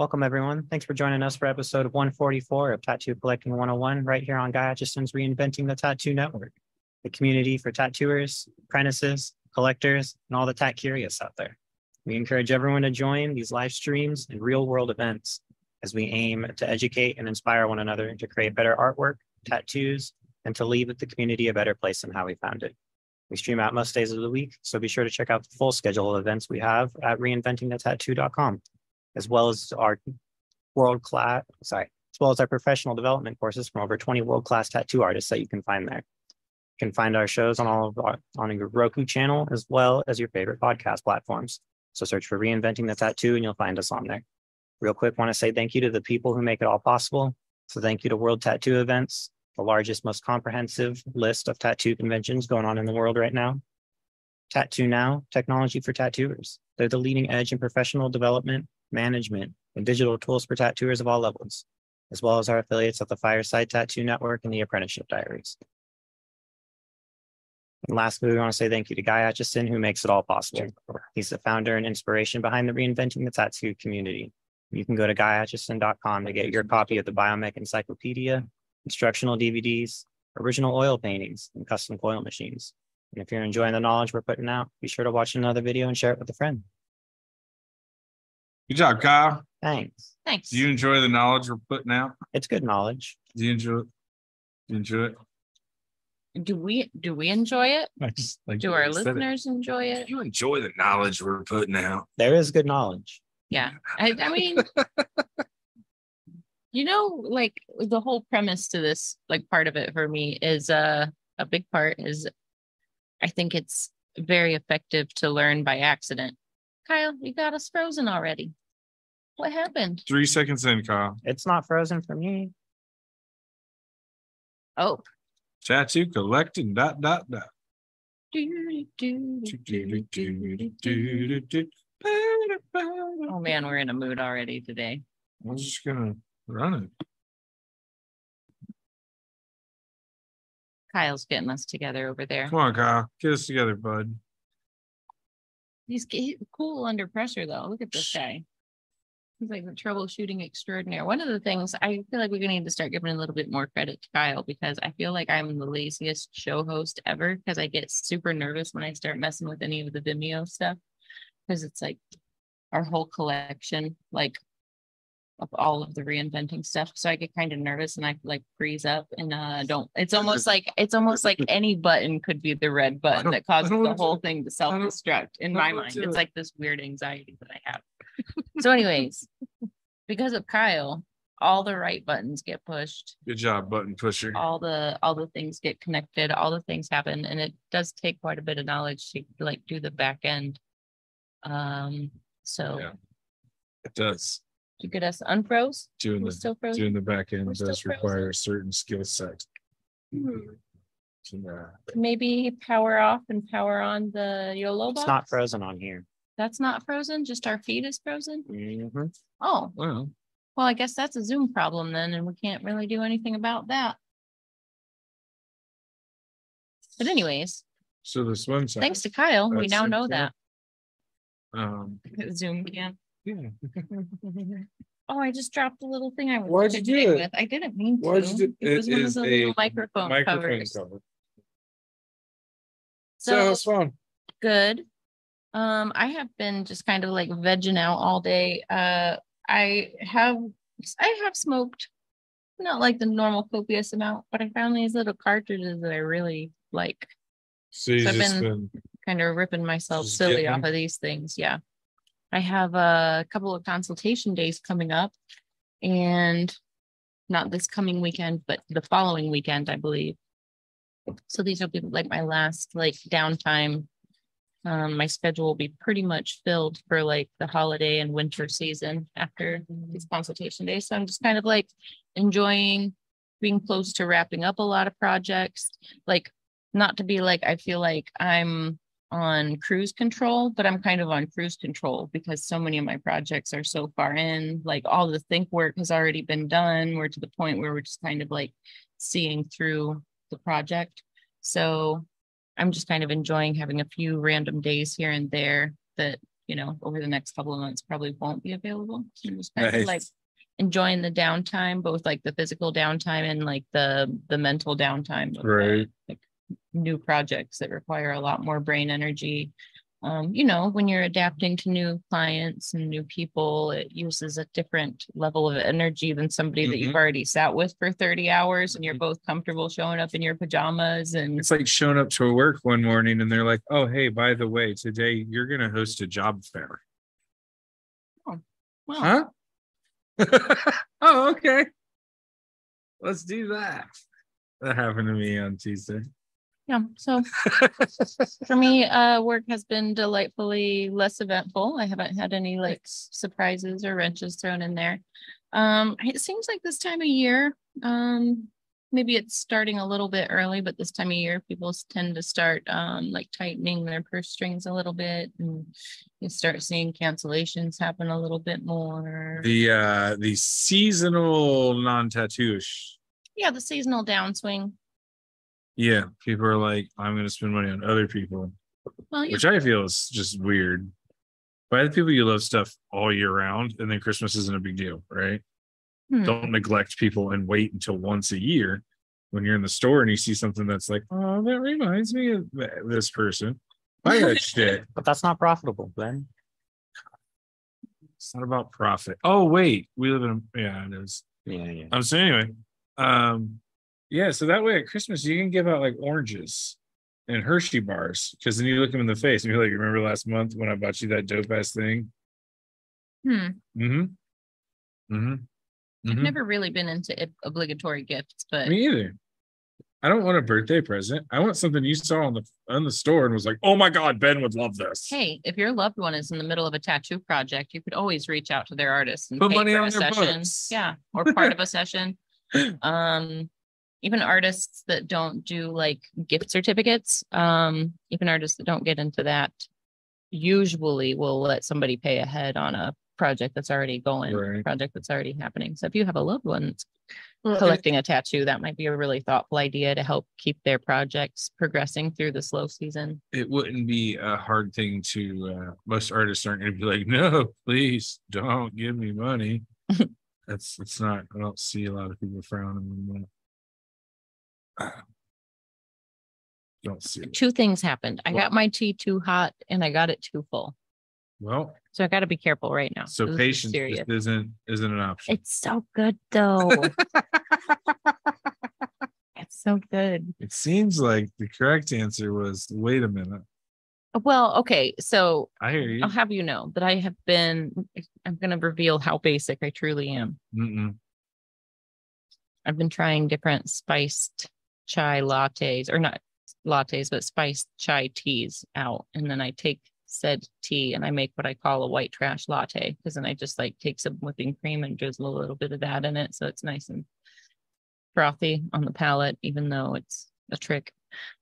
Welcome, everyone. Thanks for joining us for episode 144 of Tattoo Collecting 101, right here on Guy Aitchison's Reinventing the Tattoo Network, the community for tattooers, apprentices, collectors, and all the tat curious out there. We encourage everyone to join these live streams and real world events as we aim to educate and inspire one another to create better artwork, tattoos, and to leave the community a better place than how we found it. We stream out most days of the week, so be sure to check out the full schedule of events we have at reinventingthetattoo.com as well as our world class, sorry, as well as our professional development courses from over 20 world class tattoo artists that you can find there. You can find our shows on all of our, on your Roku channel as well as your favorite podcast platforms. So search for Reinventing the Tattoo and you'll find us on there. Real quick, want to say thank you to the people who make it all possible. So thank you to World Tattoo Events, the largest, most comprehensive list of tattoo conventions going on in the world right now. Tattoo Now, technology for tattooers. They're the leading edge in professional development management, and digital tools for tattooers of all levels, as well as our affiliates at the Fireside Tattoo Network and the Apprenticeship Diaries. And lastly, we want to say thank you to Guy Aitchison, who makes it all possible. He's the founder and inspiration behind the Reinventing the Tattoo community. You can go to guyaitchison.com to get your copy of the Biomech Encyclopedia, instructional DVDs, original oil paintings, and custom coil machines. And if you're enjoying the knowledge we're putting out, be sure to watch another video and share it with a friend. Good job, Kyle. Thanks. Thanks. Do you enjoy the knowledge we're putting out? It's good knowledge. Do you enjoy it? Do you enjoy it? do we do we enjoy it? Nice. Like Do our you said it. listeners enjoy it? You enjoy the knowledge we're putting out. There is good knowledge. Yeah. I, I mean, you know, like the whole premise to this, like part of it for me is uh, a big part is I think it's very effective to learn by accident. Kyle, you got us frozen already. What happened? Three seconds in, Kyle. It's not frozen for me. Oh, Tattoo collecting. Dot dot dot. oh man, we're in a mood already today. I'm just gonna run it. Kyle's getting us together over there. Come on, Kyle. Get us together, bud. He's cool under pressure, though. Look at this guy. He's like the troubleshooting extraordinaire. One of the things I feel like we're going to need to start giving a little bit more credit to Kyle because I feel like I'm the laziest show host ever because I get super nervous when I start messing with any of the Vimeo stuff because it's like our whole collection, like of all of the reinventing stuff. So I get kind of nervous and I like freeze up and uh don't it's almost like it's almost like any button could be the red button that causes the whole thing to self-destruct in my mind. It's like this weird anxiety that I have. So anyways, because of Kyle, all the right buttons get pushed, Good job, button pusher. all the all the things get connected, all the things happen, and it does take quite a bit of knowledge to like do the back end. Um, so Yeah. It does. to get us unfroze, Doing we're the still frozen. doing the back end We're does require a certain skill set. Hmm. Yeah. Maybe power off and power on the YOLO box. It's not frozen on here. That's not frozen. Just our feed is frozen. Mhm. Oh, Well, well, I guess that's a Zoom problem then, and we can't really do anything about that. But anyways, so the swim side. thanks to Kyle, we That's now know that Um, Zoom can. yeah. Oh, I just dropped the little thing I was Why'd you do fidgeting it? with. I didn't mean to. Why'd you do- It was it one of is the a microphone Microphone covers. cover. So So it's fun. good. Um, I have been just kind of like vegging out all day. Uh, I have, I have smoked, not like the normal copious amount, but I found these little cartridges that I really like. So So I've been- been, Kind of ripping myself silly off of these things. Yeah. I have a couple of consultation days coming up and not this coming weekend, but the following weekend, I believe. So these will be like my last like downtime. Um, my schedule will be pretty much filled for like the holiday and winter season after these consultation days. So I'm just kind of like enjoying being close to wrapping up a lot of projects. Like, not to be like, I feel like I'm on cruise control, but I'm kind of on cruise control because so many of my projects are so far in. Like all the think work has already been done. We're to the point where we're just kind of like seeing through the project. So I'm just kind of enjoying having a few random days here and there that you know, over the next couple of months probably won't be available. So just kind of like enjoying the downtime, both like the physical downtime and like the the mental downtime. Right. Like new projects that require a lot more brain energy. Um, you know, when you're adapting to new clients and new people, it uses a different level of energy than somebody that you've Mhm. already sat with for 30 hours and you're both comfortable showing up in your pajamas and It's like showing up to work one morning and they're like, oh, hey, by the way, today you're going to host a job fair. well, Huh? oh, okay. Let's do that. That happened to me on Tuesday. Yeah. So for me, uh, work has been delightfully less eventful. I haven't had any like surprises or wrenches thrown in there. Um, it seems like this time of year, um, maybe it's starting a little bit early, but this time of year, people tend to start um like tightening their purse strings a little bit and you start seeing cancellations happen a little bit more. The uh the seasonal non-tattooish. Yeah, the seasonal downswing. Yeah, people are like, I'm gonna spend money on other people, Well, yeah, which I feel is just weird. Buy the people you love stuff all year round, and then Christmas isn't a big deal, right? hmm, Don't neglect people and wait until once a year when you're in the store and you see something that's like, oh, that reminds me of this person. Buy that shit. But that's not profitable, Ben. It's not about profit. Oh, wait, we live in a yeah, it is. Yeah, yeah. Um, so anyway, um, yeah, so that way at Christmas you can give out like oranges and Hershey bars because then you look them in the face and you're like, remember last month when I bought you that dope ass thing? hmm. Mm-hmm. Mm-hmm. I've Mhm. never really been into obligatory gifts, but Me either. I don't want a birthday present. I want something you saw on the on the store and was like, oh my god, Ben would love this. hey, if your loved one is in the middle of a tattoo project, you could always reach out to their artist and Put pay money for on a their session. books. Yeah, or part of a session. Um, even artists that don't do like gift certificates, um, even artists that don't get into that, usually will let somebody pay ahead on a project that's already going, Right. project that's already happening. So if you have a loved one that's Well, it- collecting a tattoo, that might be a really thoughtful idea to help keep their projects progressing through the slow season. it wouldn't be a hard thing to uh most artists aren't gonna be like no please don't give me money that's it's not i don't see a lot of people frowning on that don't see it Two things happened. I got my tea too hot and I got it too full. well So I got to be careful right now. so This patience serious. just isn't isn't an option It's so good though. it's so good. it seems like the correct answer was wait a minute Well, okay. So i hear you I'll have you know that I have been, I'm going to reveal how basic I truly am. Mm-mm. I've been trying different spiced chai lattes or not lattes, but spiced chai teas out. And then I take said tea and I make what I call a white trash latte because then I just like take some whipping cream and drizzle a little bit of that in it. So it's nice and frothy on the palate, even though it's a trick.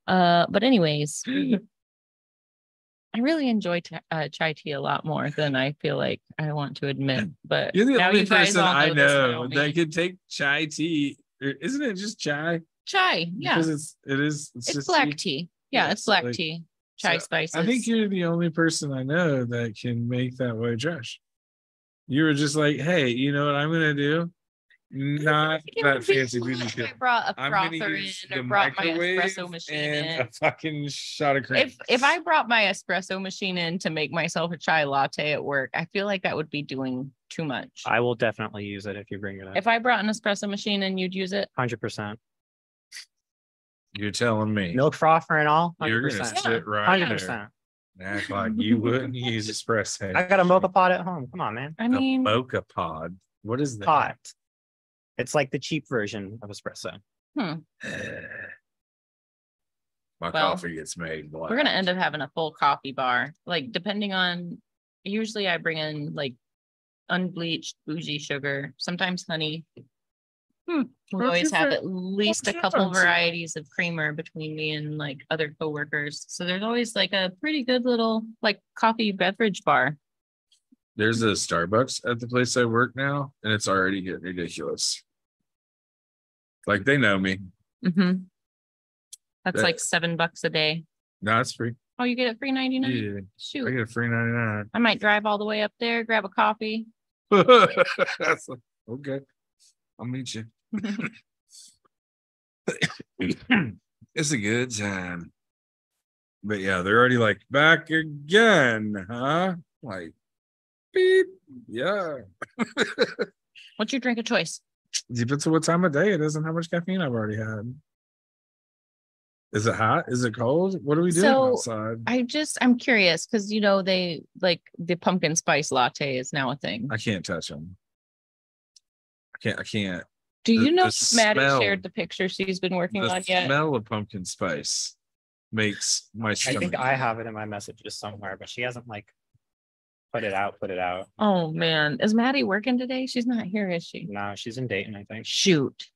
Uh, but anyways, I really enjoy t- uh, chai tea a lot more than I feel like I want to admit. But you're the only you person i this know that could take chai tea isn't it just chai chai. Yeah, because it's it is it's, just black tea. tea. Yeah, Yeah, it's black like, tea. Chai so spices. I think you're the only person I know that can make that white trash. You were just like, hey, you know what I'm gonna do? Not that fancy cool boozy I brought a I'm gonna frother in the or brought my espresso machine and in. a fucking shot of cream. If if I brought my espresso machine in to make myself a chai latte at work, I feel like that would be doing too much. I will definitely use it if you bring it up. If I brought an espresso machine and you'd use it. Hundred percent. You're telling me Milk frother and all. you're Hundred gonna sit right Hundred there percent. and act like you wouldn't use espresso. I got a moka pot at home. Come on, man. I A mean, mocha pod. What is that? Pot. It's like the cheap version of espresso. Hmm. My Well, coffee gets made black. we're gonna end up having a full coffee bar. Like depending on usually I bring in like unbleached bougie sugar, sometimes honey. Hmm, We that's always have at least a couple different. varieties of creamer between me and like other coworkers. So there's always like a pretty good little like coffee beverage bar. There's a Starbucks at the place I work now, and it's already getting ridiculous. Like they know me. hmm That's That- like seven bucks a day. No, it's free. Oh, you get it free ninety nine? Yeah, I get a free ninety nine. I might drive all the way up there, grab a coffee. That's okay. I'll meet you. It's a good time. But yeah, they're already like back again, huh? Like beep. Yeah. What's your drink of choice? Depends on what time of day it is and how much caffeine I've already had. Is it hot? Is it cold? What are we doing So, outside? I just I'm curious because you know they like the pumpkin spice latte is now a thing. I can't touch them. I can't. I can't. Do the- you know the Maddie smell- shared the picture she's been working on yet? The smell of pumpkin spice makes my stomach. I think I have it in my messages somewhere, but she hasn't like put it out, put it out. Oh man, is Maddie working today? She's not here, is she? No, she's in Dayton, I think. Shoot.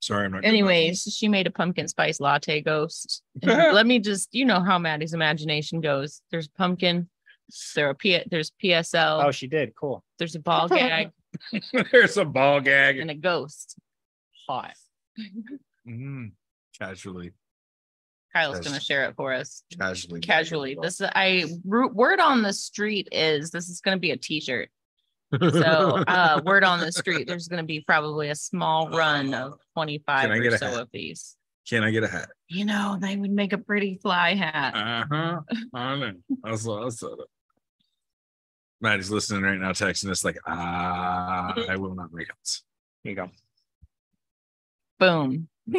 Sorry, I'm not. good Anyways, she made a pumpkin spice latte ghost. Let me just, you know how Maddie's imagination goes. There's pumpkin, there are P, there's PSL, Oh, she did. Cool. there's a ball gag, this. There's a ball gag. and a ghost. Hot. Mhm. Casually, Kyle's Yes. gonna share it for us casually, casually. This is I word on the street is this is gonna be a t-shirt. So uh word on the street, there's gonna be probably a small run of 25 get or so hat? of these. Can I get a hat? You know, they would make a pretty fly hat. Uh huh. I know. I saw. I saw that. Maddie's listening right now, texting us like, ah, I will not break it. Here you go. Boom.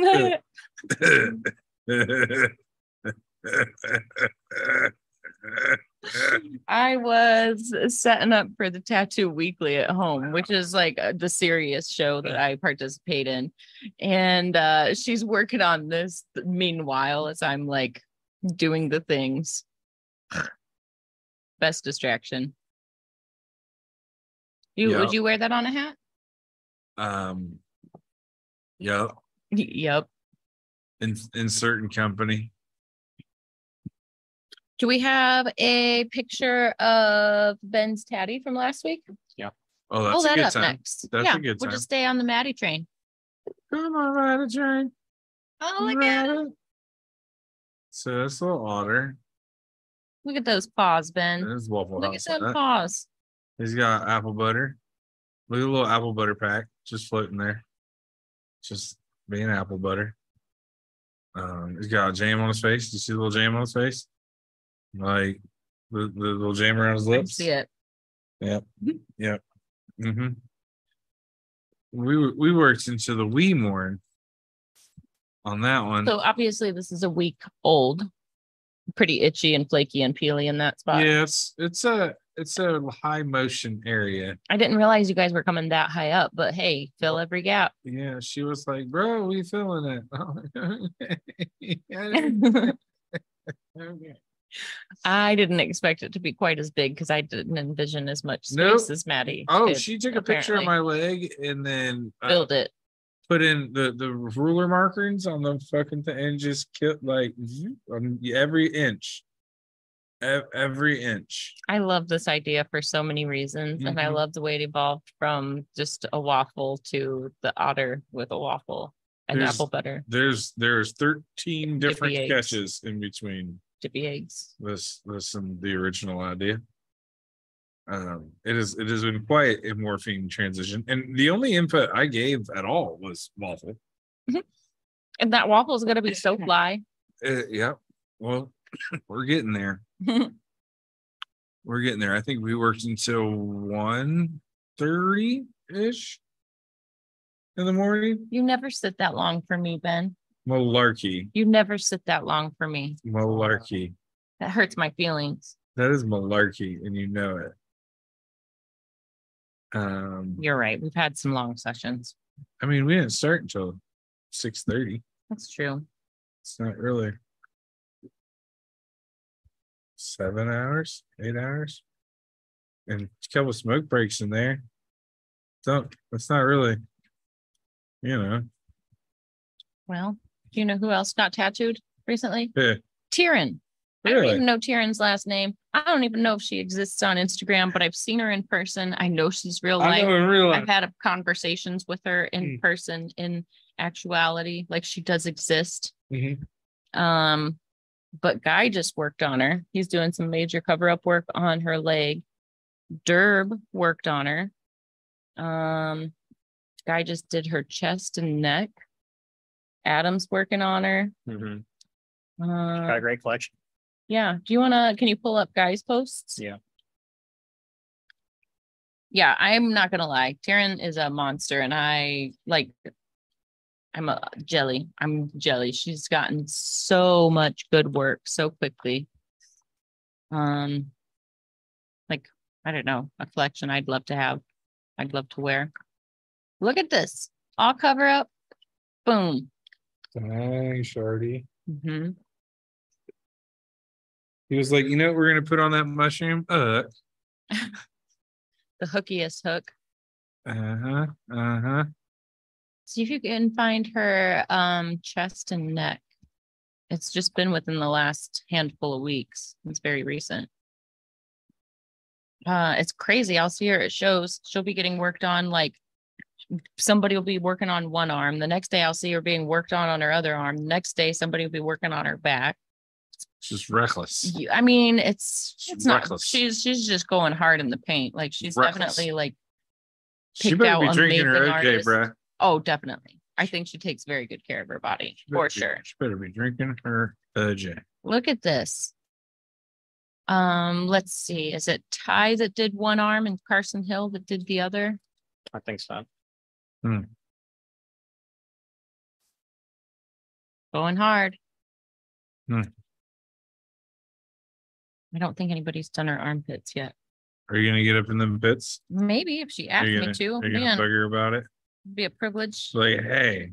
I was setting up for the Tattoo Weekly at home, which is like uh, the serious show that I participate in. And uh, she's working on this meanwhile as I'm like doing the things. Best distraction. You Yeah. would you wear that on a hat? um, Yep. Yep. in in certain company. Do we have a picture of Ben's tatty from last week? Yeah. Oh, Pull that's a that good up time. next. That's a yeah, good we'll just stay on the Maddie train. Come on, ride a train. Oh, look at it. So that's a little otter. look at those paws, Ben. There's Waffle Look at House. them in paws. He's got apple butter. Look at the little apple butter pack just floating there. Just being apple butter. Um, he's got a jam on his face. You see the little jam on his face? Like the, the little jam around his lips. see it. hmm We were- we worked into the wee morn on that one. So obviously this is a week old. Pretty itchy and flaky and peely in that spot. yeah, it's it's a it's a high motion area. I didn't realize you guys were coming that high up, but hey, fill every gap. Yeah, she was like, "Bro, we feeling it." Okay. I didn't expect it to be quite as big because I didn't envision as much space Nope. as Maddie. Oh, did, she took a picture of my leg and then uh, Filled it. put in the the ruler markings on the fucking thing and just killed like every inch, every inch. I love this idea for so many reasons. And I Mhm. love the way it evolved from just a waffle to the otter with a waffle and There's- apple butter, There's there's thirteen different eggs. sketches in between dippy eggs. this this and the original idea. Um, it is it has been quite a morphine transition, and the only input I gave at all was waffle. And that waffle is going to be so fly. Uh, yeah, well, we're getting there. We're getting there. I think we worked until one thirty ish in the morning. you never sit that long for me, Ben. Malarkey, You never sit that long for me. malarkey. That hurts my feelings. That is malarkey, and you know it. Um, You're right. We've had some long sessions. I mean, we didn't start until six thirty. That's true. It's not really seven hours, eight hours, and a couple of smoke breaks in there. Don't. That's not really. You know. Well, do you know who else got tattooed recently? Yeah. Tyrion. I don't even know Tyrion's last name. I don't even know if she exists on Instagram, but I've seen her in person. I know she's real I life. know in real life. I've had conversations with her in Hmm. person in actuality, like she does exist. Mhm. Um, but Guy just worked on her. He's doing some major cover up work on her leg. Durb worked on her. Um, Guy just did her chest and neck. Adam's working on her. Mhm. Uh, Got a great collection. yeah. Do you want to, can you pull up Guy's posts? Yeah. Yeah. I'm not going to lie. Taryn is a monster and I like, I'm a jelly. I'm jelly. She's gotten so much good work so quickly. Um, like, I don't know, a collection I'd love to have. I'd love to wear. Look at this. All cover up. Boom. Dang, Shardy. hmm He was like, you know what we're gonna put on that mushroom? Uh, The hookiest hook. uh-huh, uh-huh. See if you can find her um chest and neck. It's just been within the last handful of weeks. It's very recent. Uh it's crazy. I'll see her at shows. She'll be getting worked on like somebody will be working on one arm. The next day I'll see her being worked on on her other arm. The next day somebody will be working on her back. She's reckless. You- I mean, it's She's it's not she's she's just going hard in the paint. Like she's Reckless. definitely like She picked better out be drinking her OJ, artists. bruh. Oh definitely. I think she takes very good care of her body She for be- sure. She better be drinking her OJ. Look at this. Um, let's see. Is it Ty that did one arm and Carson Hill that did the other? I think so. Hmm. Going hard. Hmm. I don't think anybody's done her armpits yet. Are you gonna get up in the pits? Maybe if she Are asked me gonna, to, are you gonna man, bug about it? Be a privilege. Like, hey,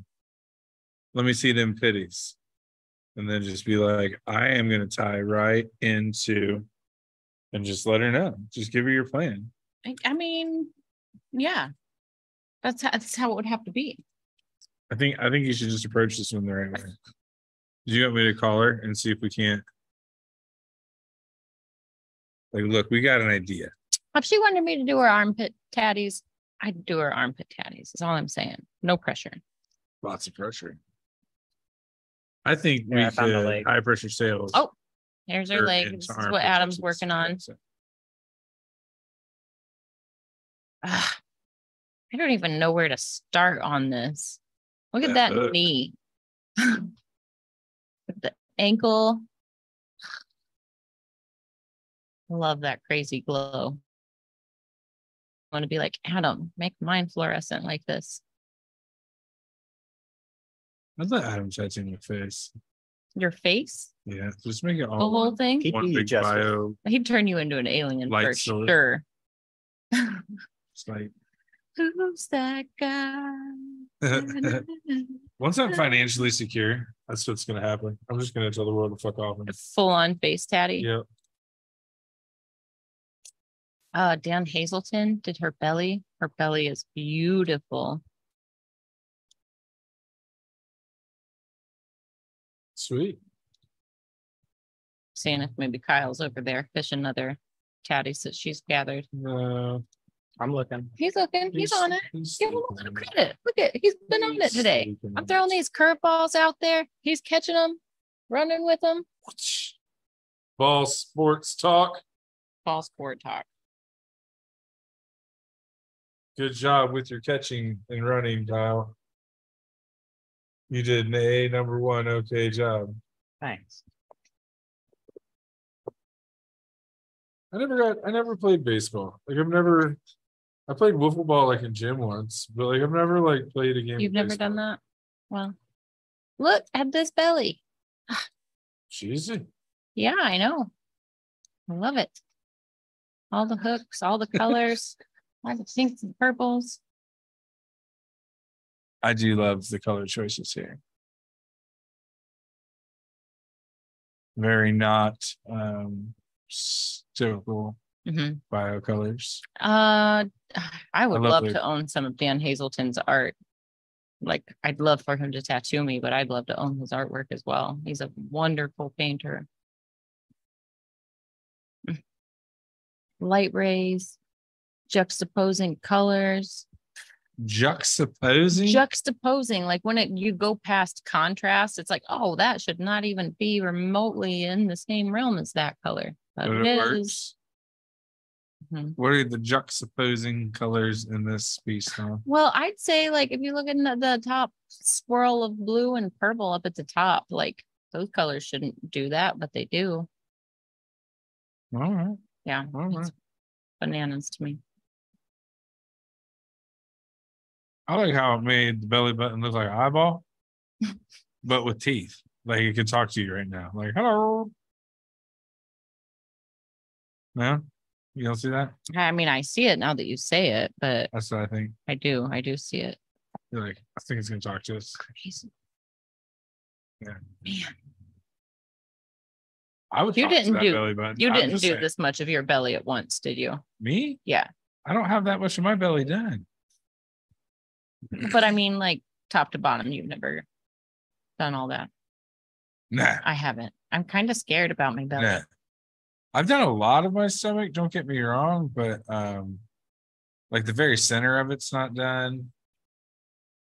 let me see them pitties. And then just be like, I am gonna tie right into and just let her know. Just give her your plan. I, I mean, yeah. That's how, that's how it would have to be. I think I think you should just approach this one the right way. Do you want me to call her and see if we can't? Like, look, we got an idea. If she wanted me to do her armpit tatties, I'd do her armpit tatties. Is all I'm saying. No pressure. Lots of pressure. I think Yeah, we I found the could leg. high pressure sales. Oh, Here's her or leg. into This is armpit what Adam's tattoos. working on. Ah, I don't even know where to start on this. Look at That that hook. knee. The ankle. Love that crazy glow. I want to be like, Adam, make mine fluorescent like this. I'd let Adam tattoo your face. Your face, Yeah, just make it all the whole one, thing. Keep one big bio. He'd turn you into an alien Light for source. sure. It's like Who's that guy? once I'm financially secure, that's what's gonna happen. I'm just gonna tell the world to fuck off. And, Full on face tatty. yeah, Uh, Dan Hazelton did her belly. Her belly is beautiful. sweet. Seeing if maybe Kyle's over there fishing other tatties that she's gathered. No, I'm looking. He's looking. He's, on it. he's Give him a little credit. Look at he's been on it today. sleeping. I'm throwing these curveballs out there. He's catching them, running with them. Ball sports talk. Ball sport talk. Good job with your catching and running, Kyle. You did an A number one. Okay job. Thanks. I never got. I never played baseball. Like I've never. I played wiffle ball like in gym once, but like I've never like played a game. You've never baseball. done that? Well, look at this belly. Jeez. Yeah, I know. I love it. All the hooks, all the colors, all the pinks and purples. I do love the color choices here. Very not um typical Mhm. bio colors. Uh, I would love love the- to own some of Dan Hazelton's art. Like, I'd love for him to tattoo me, but I'd love to own his artwork as well. He's a wonderful painter. Mm. Light rays, juxtaposing colors. Juxtaposing. juxtaposing like when it you go past contrast it's like oh that should not even be remotely in the same realm as that color but it it is. Mhm. What are the juxtaposing colors in this piece, huh? well i'd say like if you look at the top swirl of blue and purple up at the top like those colors shouldn't do that but they do All right. yeah All right. bananas to me I like how it made the belly button look like an eyeball, but with teeth. Like it can talk to you right now. Like, hello. No, you don't see that? i mean i see it now that you say it but That's what I think. i do i do see it You're like, I think it's gonna talk to us. Crazy. Yeah. man I would. You didn't do- belly button. you didn't do saying. this much of your belly at once did you Me? yeah I don't have that much of my belly done. But I mean, like top to bottom, you've never done all that. Nah, I haven't. I'm kind of scared about my belly. nah. I've done a lot of my stomach. Don't get me wrong, but um, like the very center of it's not done.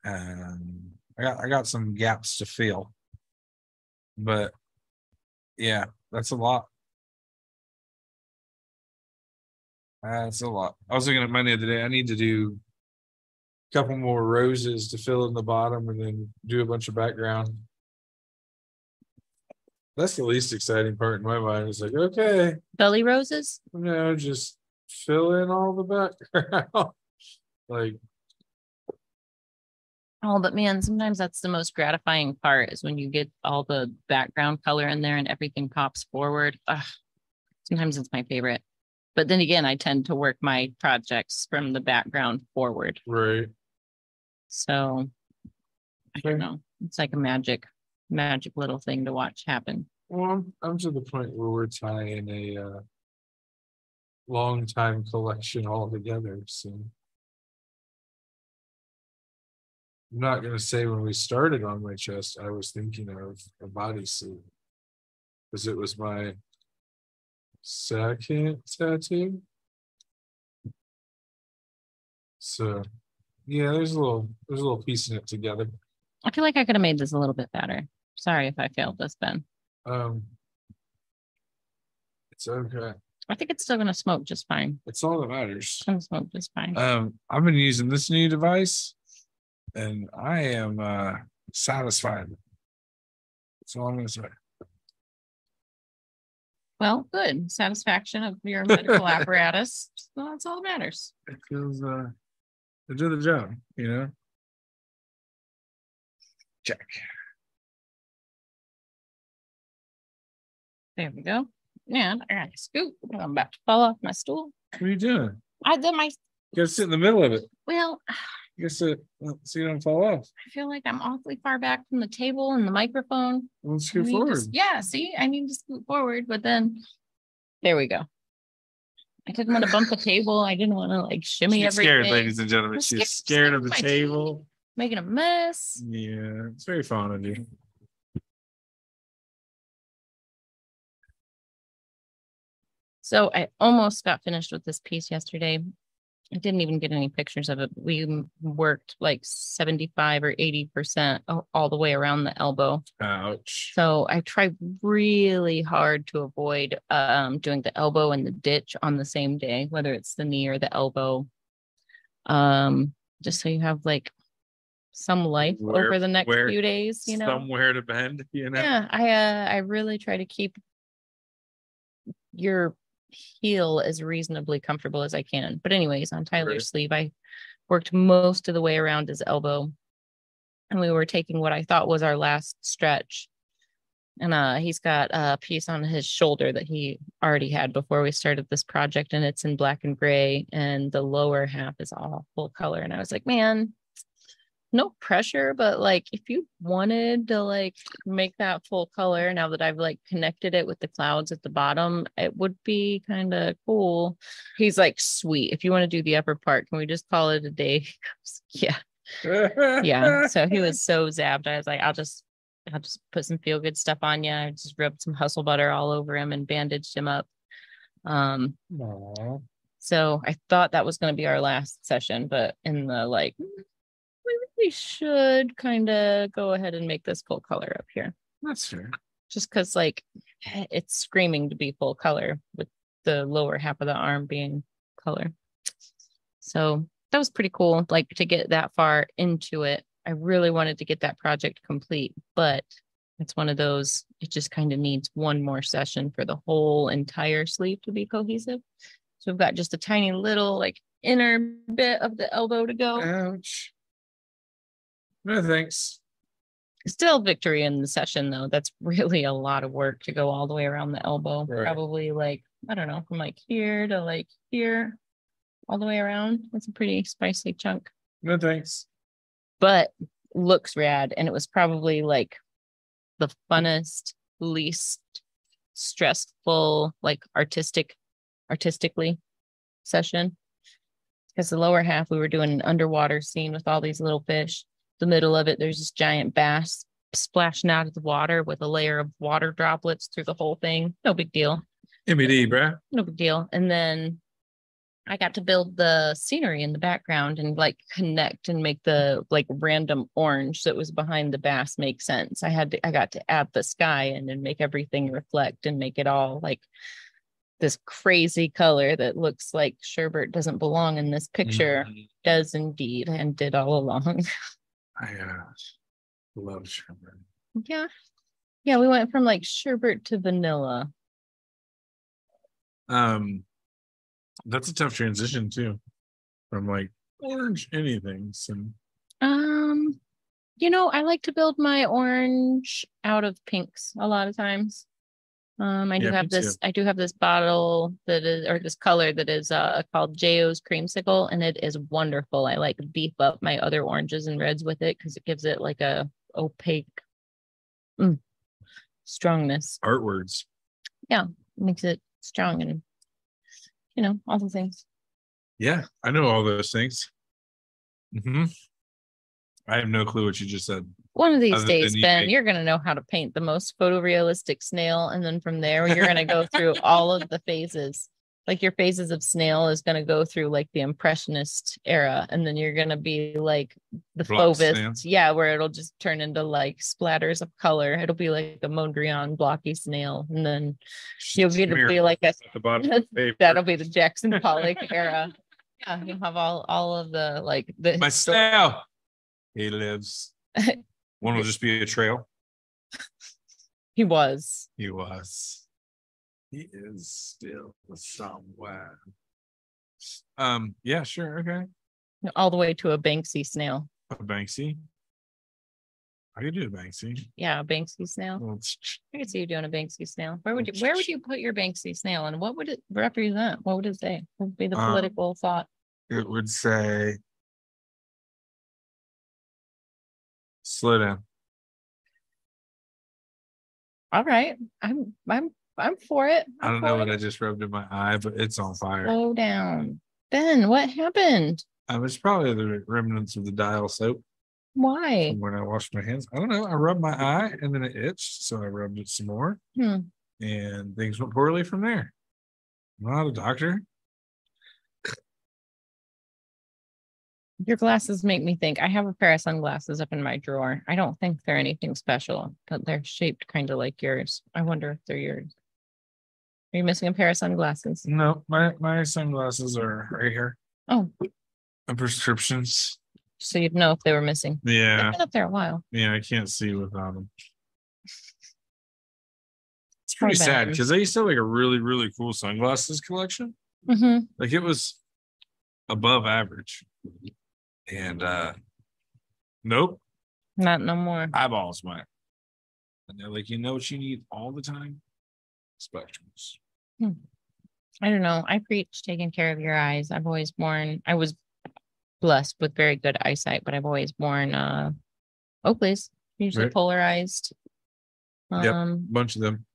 Um, I got I got some gaps to fill, but yeah, that's a lot. That's a lot. I was looking at mine the other day. I need to do couple more roses to fill in the bottom and then do a bunch of background. That's the least exciting part in my mind. It's like, okay, Belly roses? no, just fill in all the background. like, Oh, but man, sometimes that's the most gratifying part is when you get all the background color in there and everything pops forward. Ugh, sometimes it's my favorite. But then again, I tend to work my projects from the background forward. right. So I don't know. It's like a magic, magic little thing to watch happen. Well, I'm, I'm to the point where we're tying a uh long time collection all together, so. I'm not gonna say when we started on my chest, I was thinking of a bodysuit. Cause it was my second tattoo. So, yeah, there's a little, there's a little piecing it together. I feel like I could have made this a little bit better. Sorry if I failed this, Ben. Um. It's okay. I think it's still gonna smoke just fine. It's all that matters. It's gonna smoke just fine. Um, I've been using this new device and I am uh satisfied. That's all I'm gonna say. Well, good. Satisfaction of your medical apparatus. Well, that's all that matters. It feels uh it did the job, you know? Check. There we go. And I got a scoop. I'm about to fall off my stool. What are you doing? I did my You gotta sit in the middle of it. well, You gotta sit well, so you don't fall off. I feel like I'm awfully far back from the table and the microphone. Let's I go need to forward. s- yeah, see, I need to scoot forward, but then there we go. I didn't want to bump the table. I didn't want to like shimmy everything. She's everything. scared, ladies and gentlemen. She's scared- scared of the oh my table. making a mess. Yeah, it's very fond of you. So I almost got finished with this piece yesterday. I didn't even get any pictures of it. We worked like 75 or 80% all the way around the elbow. Ouch. So I tried really hard to avoid um, doing the elbow and the ditch on the same day, whether it's the knee or the elbow. Um, just so you have like some life Where- over the next few days, you know. Somewhere to bend, you know? Yeah, I uh I really try to keep your heel as reasonably comfortable as I can. But anyways, on Tyler's Right. sleeve, I worked most of the way around his elbow. And we were taking what I thought was our last stretch. And uh he's got a piece on his shoulder that he already had before we started this project and it's in black and gray and the lower half is all full color and I was like, "Man, no pressure, but like if you wanted to like make that full color now that I've like connected it with the clouds at the bottom, it would be kind of cool. He's like, sweet. If you want to do the upper part, can we just call it a day? Yeah. Yeah. So he was so zapped. I was like, I'll just I'll just put some feel good stuff on you. I just rubbed some hustle butter all over him and bandaged him up. Um, Aw. So I thought that was going to be our last session, but in the like, "Mm, we should kind of go ahead and make this full color up here. That's fair. Just because like it's screaming to be full color with the lower half of the arm being color. So that was pretty cool, like to get that far into it. I really wanted to get that project complete, but it's one of those, it just kind of needs one more session for the whole entire sleeve to be cohesive. So we've got just a tiny little like inner bit of the elbow to go. Ouch. No, thanks. Still victory in the session though. That's really a lot of work to go all the way around the elbow. Right. Probably like, I don't know, from like here to like here, all the way around. That's a pretty spicy chunk. No, thanks. but looks rad. And it was probably like the funnest, least stressful, like artistic, artistically session. Because the lower half, we were doing an underwater scene with all these little fish. The middle of it, there's this giant bass splashing out of the water with a layer of water droplets through the whole thing. No big deal MBD, bruh. no big deal. And then I got to build the scenery in the background and like connect and make the like random orange that was behind the bass make sense. I had to, I got to add the sky in and make everything reflect and make it all like this crazy color that looks like sherbert doesn't belong in this picture Mm, does indeed and did all along. I uh, love sherbet. yeah. Yeah, we went from like sherbet to vanilla. Um, that's a tough transition too, from like orange anything. So Um, you know, I like to build my orange out of pinks a lot of times. Um, I do Yeah, have this, I do have this bottle that is, or this color that is uh called Jo's creamsicle, and it is wonderful. I like beef up my other oranges and reds with it because it gives it like a opaque mm, strongness, art words. Yeah, makes it strong and you know, all the things. Yeah, I know all those things. hmm I have no clue what you just said. One of these Other days, you Ben, you're going to know how to paint the most photorealistic snail. And then from there, you're going to go through all of the phases. Like your phases of snail is going to go through like the impressionist era. And then you're going to be like the Block fauvist. snail. Yeah, where it'll just turn into like splatters of color. It'll be like a Mondrian blocky snail. And then you'll get to Smear be like a at the bottom of the paper. that'll be the Jackson Pollock era. Yeah, you'll have all all of the like the my snail. He lives. One will just be a trail. he was. He was. He is still somewhere. Um. Yeah. Sure. Okay. all the way to a Banksy snail. A Banksy. I could do a Banksy. Yeah, a Banksy snail. Well, I could see you doing a Banksy snail. Where would you where would you put your Banksy snail and what would it represent? What would it say? What would be the Um, political thought? It would say. Slow down. All right. I'm I'm I'm for it. I I'm don't know for what it. I just rubbed in my eye, but it's on fire. Slow down. Ben, what happened? Um, it's probably the remnants of the dial soap Why? when I washed my hands. I don't know. I rubbed my eye and then it itched, so I rubbed it some more, Hmm. and things went poorly from there. I'm not a doctor. Your glasses make me think. I have a pair of sunglasses up in my drawer. I don't think they're anything special, but they're shaped kind of like yours. I wonder if they're yours. Are you missing a pair of sunglasses? No, my my sunglasses are right here. Oh, My prescriptions. so you'd know if they were missing. They've Yeah, been up there a while. yeah. I can't see without them. It's pretty sad because I used to have like a really really cool sunglasses collection. hmm Like it was above average, and uh nope, Not no more. eyeballs went. And they're like, you know what you need all the time? Spectrums. I don't know. I preach taking care of your eyes. I've always worn, I was blessed with very good eyesight, but I've always worn uh Oakley's, usually Right. polarized. Yep. Um, bunch of them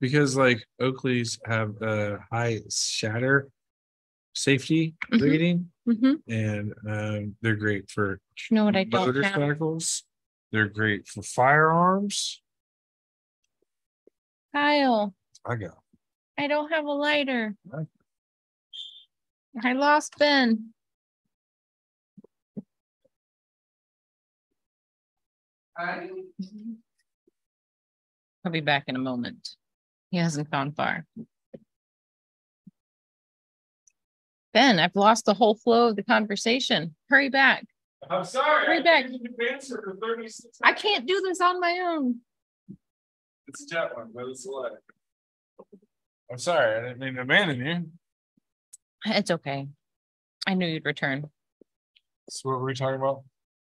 because like Oakley's have a high shatter safety Mhm. rating mhm. and um, they're great for You know what I don't have? They're great for firearms. Kyle, I go. I don't have a lighter. I lost Ben. I'll be back in a moment. He hasn't gone far. Ben, I've lost the whole flow of the conversation. Hurry back. I'm sorry. Hurry back. For thirty-six. I can't do this on my own. It's a jet one, but it's a lot. I'm sorry, I didn't mean to abandon you. It's okay. I knew you'd return. So what were we talking about?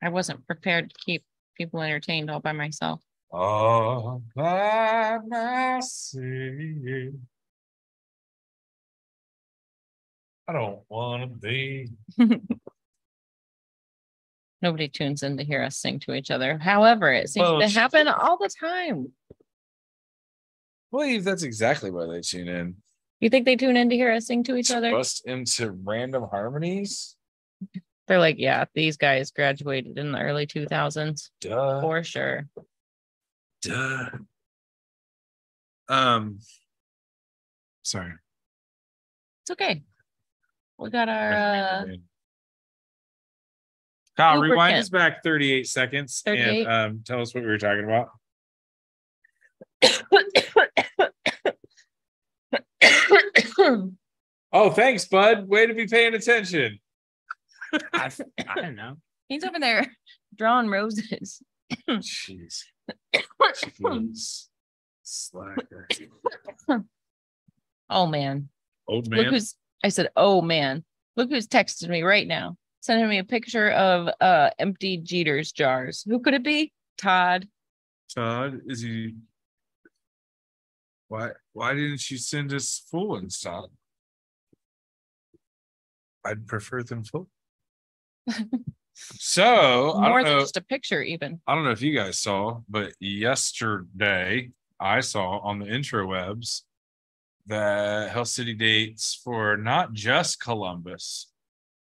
I wasn't prepared to keep people entertained all by myself. All by myself. I don't wanna be. Nobody tunes in to hear us sing to each other. However, it seems Well, to happen all the time. believe that's exactly why they tune in. You think they tune in to hear us sing to each other? Bust into random harmonies. They're like, yeah, these guys graduated in the early 2000s Duh. for sure. Duh. Um. Sorry. It's okay. We got our uh Kyle, rewind lubricant. us back 38 seconds 38? and um, tell us what we were talking about. Oh, thanks, bud. Way to be paying attention. I, I don't know. He's over there drawing roses. Jeez. Jeez. Slacker. Oh man. Old Look man. who's I said, oh man. Look who's texting me right now. Sending me a picture of uh empty Jeter's jars. Who could it be? Todd. Todd, is he? Why? Why didn't you send us full ones, Todd? I'd prefer them full. so I More don't than know. just a picture, even. I don't know if you guys saw, but yesterday I saw on the intrawebs that Hell City dates for not just Columbus,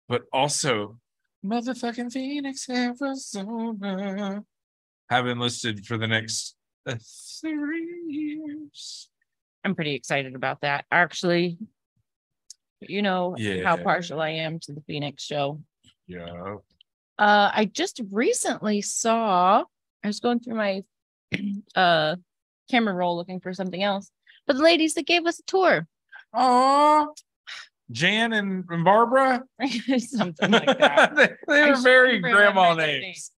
but also motherfucking Phoenix, Arizona, have been listed for the next uh, three years. I'm pretty excited about that. Actually, you know how partial I am to the Phoenix show. Yeah. Uh, I just recently saw. I was going through my uh camera roll looking for something else, but the ladies that gave us a tour, Oh, Jan and, and Barbara. something like that. they, they I were very grandma their names.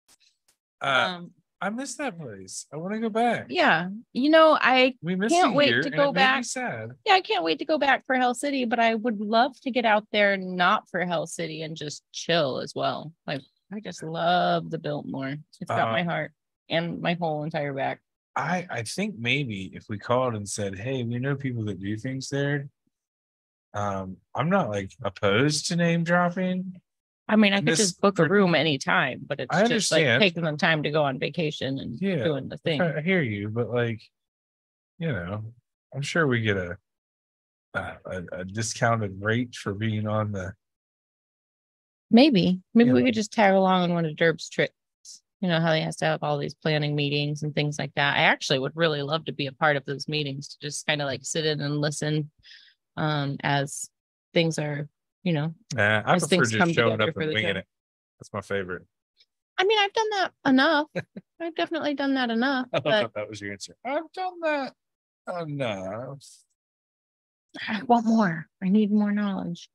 Uh, um, I miss that place. I want to go back. yeah, you know, I We missed Can't it wait here, to go it made me back. sad. yeah, I can't wait to go back for Hell City, but I would love to get out there not for Hell City and just chill as well. Like I just love the Biltmore. It's got Uh, my heart and my whole entire back. I I think maybe if we called and said, "Hey, we know people that do things there," um, I'm not like opposed to name dropping. I mean, I could This just book a room anytime, but it's I just like taking the time to go on vacation and Yeah, doing the thing. I hear you, but like, you know, I'm sure we get a a, a, discounted rate for being on the. Maybe, maybe we could just tag along on one of Durb's trips. You know how he has to have all these planning meetings and things like that. I actually would really love to be a part of those meetings to just kind of like sit in and listen um as things are, you know. Nah, I prefer things come just showing up for and the winging it. That's my favorite. I mean, I've done that enough. I've definitely done that enough, I but thought that was your answer. I've done that enough. I want more. I need more knowledge.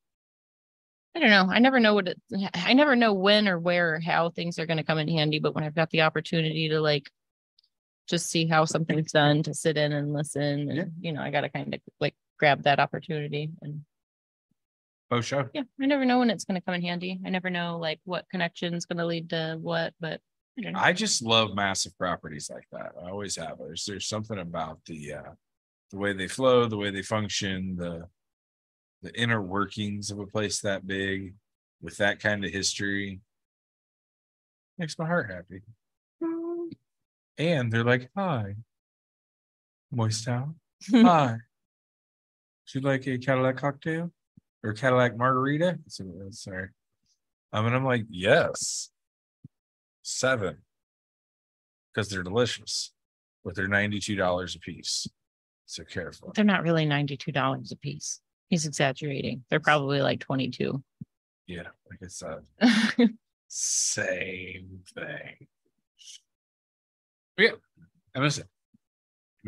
I don't know. I never know what it, I never know when or where or how things are going to come in handy, but when I've got the opportunity to like just see how something's done, to sit in and listen, Yeah. and you know, I got to kind of like grab that opportunity. And Oh, sure. yeah, I never know when it's going to come in handy. I never know like what connection's going to lead to what, but I. I just love massive properties like that. I always have. There's there's something about the uh the way they flow, the way they function, the the inner workings of a place that big with that kind of history makes my heart happy. And they're like, hi, Moist Town. Hi. Would you like a Cadillac cocktail or Cadillac margarita? So, uh, sorry. Um, and I'm like, yes. Seven. Because they're delicious, but they're $92 a piece. So careful. They're not really $92 a piece. He's exaggerating. They're probably like twenty-two. Yeah, like I said, same thing. But yeah, I miss it.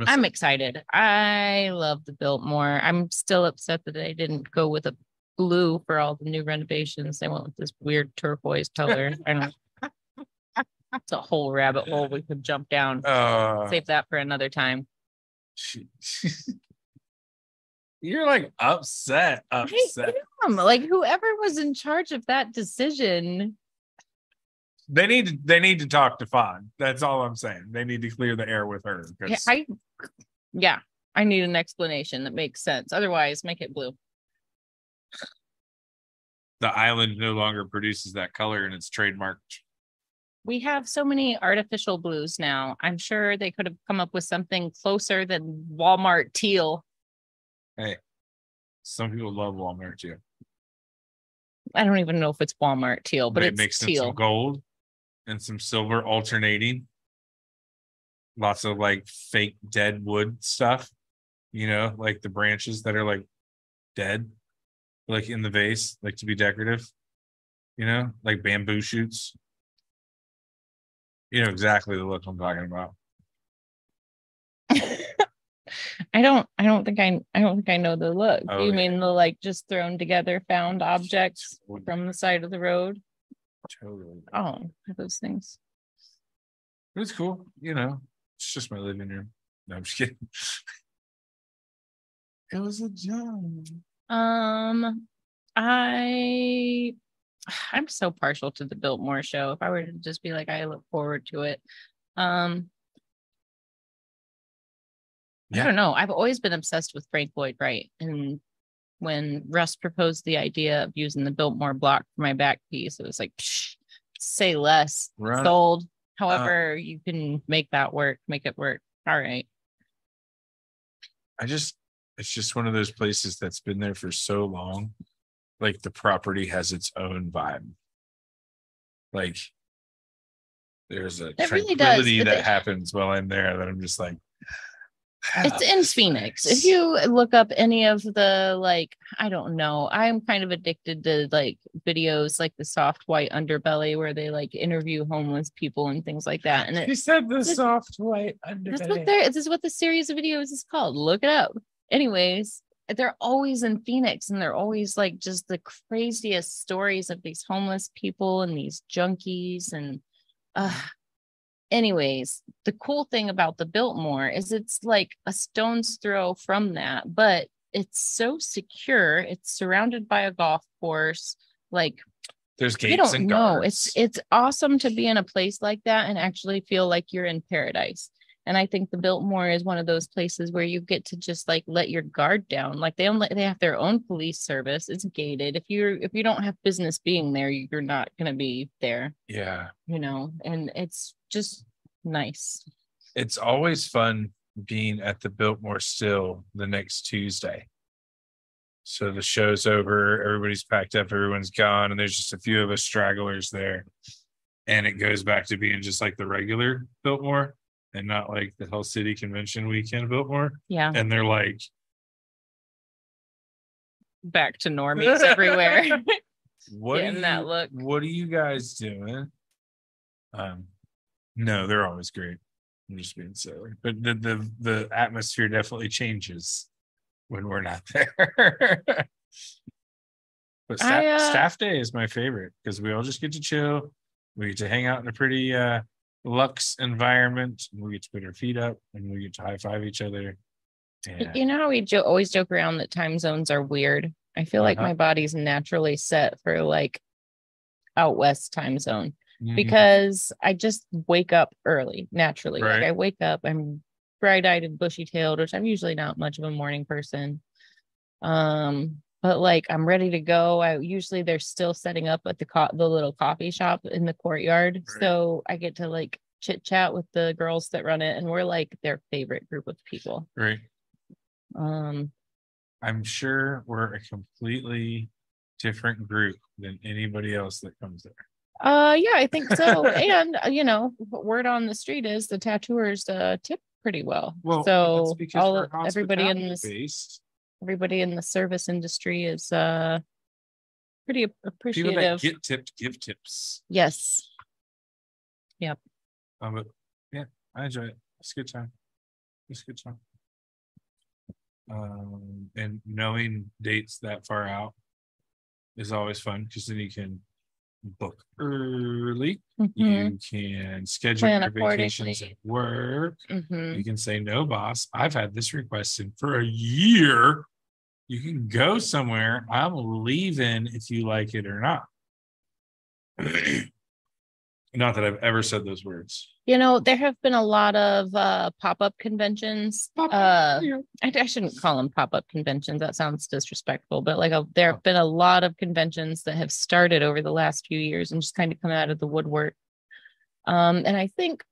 I'm excited. I love the Biltmore. I'm still upset that they didn't go with a blue for all the new renovations. They went with this weird turquoise color. I don't. It's a whole rabbit hole we could jump down. Uh, Save that for another time. She- You're like upset, I upset. am. Like whoever was in charge of that decision. They need to they need to talk to Fawn. That's all I'm saying. They need to clear the air with her. Yeah, I. Yeah, I need an explanation that makes sense. Otherwise, make it blue. the island no longer produces that color and it's trademarked. We have so many artificial blues now. I'm sure they could have come up with something closer than Walmart teal. Hey, some people love Walmart too. I don't even know if it's Walmart teal, but they it's mixed in some gold and some silver alternating. Lots of like fake dead wood stuff, you know, like the branches that are like dead, like in the vase, like to be decorative, you know, like bamboo shoots. You know exactly the look I'm talking about. I don't I don't think I I don't think I know the look. Oh, you yeah. mean the like just thrown together found objects from the side of the road? Totally. Oh, those things. It was cool, you know. It's just my living room. No, I'm just kidding. It was a job. Um, I I'm so partial to the Biltmore show. If I were to just be like, I look forward to it. Um, I don't know. I've always been obsessed with Frank Lloyd Wright, and when Russ proposed the idea of using the Biltmore block for my back piece, it was like, Psh, say less, sold. Uh, However, you can make that work, make it work. All right. I just it's just one of those places that's been there for so long. Like the property has its own vibe. Like there's a It really does. tranquility that happens while I'm there that I'm just like It's in Phoenix. If you look up any of the like, I don't know, I'm kind of addicted to like videos like the soft white underbelly where they like interview homeless people and things like that. And it, said the This- soft white that's what underbelly. they're this is what the series of videos is called. Look it up. Anyways, they're always in Phoenix and they're always like just the craziest stories of these homeless people and these junkies and uh anyways, the cool thing about the Biltmore is it's like a stone's throw from that, but it's so secure. It's surrounded by a golf course. Like There's you gates don't and know. guards. It's it's awesome to be in a place like that and actually feel like you're in paradise. And I think the Biltmore is one of those places where you get to just like let your guard down. Like they only they have their own police service. It's gated. If you're if you don't have business being there, you're not gonna be there, yeah. you know, and it's just nice. It's always fun being at the Biltmore still the next Tuesday. So the show's over, everybody's packed up, everyone's gone, and there's just a few of us stragglers there. And it goes back to being just like the regular Biltmore and not like the Hell City Convention weekend Biltmore. Yeah. And they're like, Back to normies everywhere. what Getting that you- look. What are you guys doing? Um, no, they're always great. I'm just being silly, but the the the atmosphere definitely changes when we're not there. but staff, I, uh, staff day is my favorite because we all just get to chill. We get to hang out in a pretty uh luxe environment. And we get to put our feet up and we get to high five each other. You know how we jo- always joke around that time zones are weird? I feel like Uh-huh. my body's naturally set for like out west time zone Mhm. because I just wake up early naturally. Like Right. I wake up, I'm bright eyed and bushy tailed, which I'm usually not much of a morning person. Um, but like I'm ready to go. I usually they're still setting up at the co- the little coffee shop in the courtyard. Right. So I get to like chit chat with the girls that run it and we're like their favorite group of people. right. Um I'm sure we're a completely different group than anybody else that comes there. Uh, yeah, I think so. and uh, you know, word on the street is the tattooers uh tip pretty well. Well, so all everybody in this, based. everybody in the service industry is uh pretty ap- People that appreciative. get tipped give tips. Yes. Yep. Um, but yeah, I enjoy it. It's a good time. It's a good time. Um, and knowing dates that far out is always fun because then you can book early. Mhm, You can schedule Plan your vacations at work. mhm. You can say, no, boss, I've had this request in for a year. You can go somewhere. I'm leaving if you like it or not. Not that I've ever said those words. You know, there have been a lot of uh pop-up conventions. Uh I, I shouldn't call them pop-up conventions. That sounds disrespectful, but like a, there have been a lot of conventions that have started over the last few years and just kind of come out of the woodwork. Um, and I think,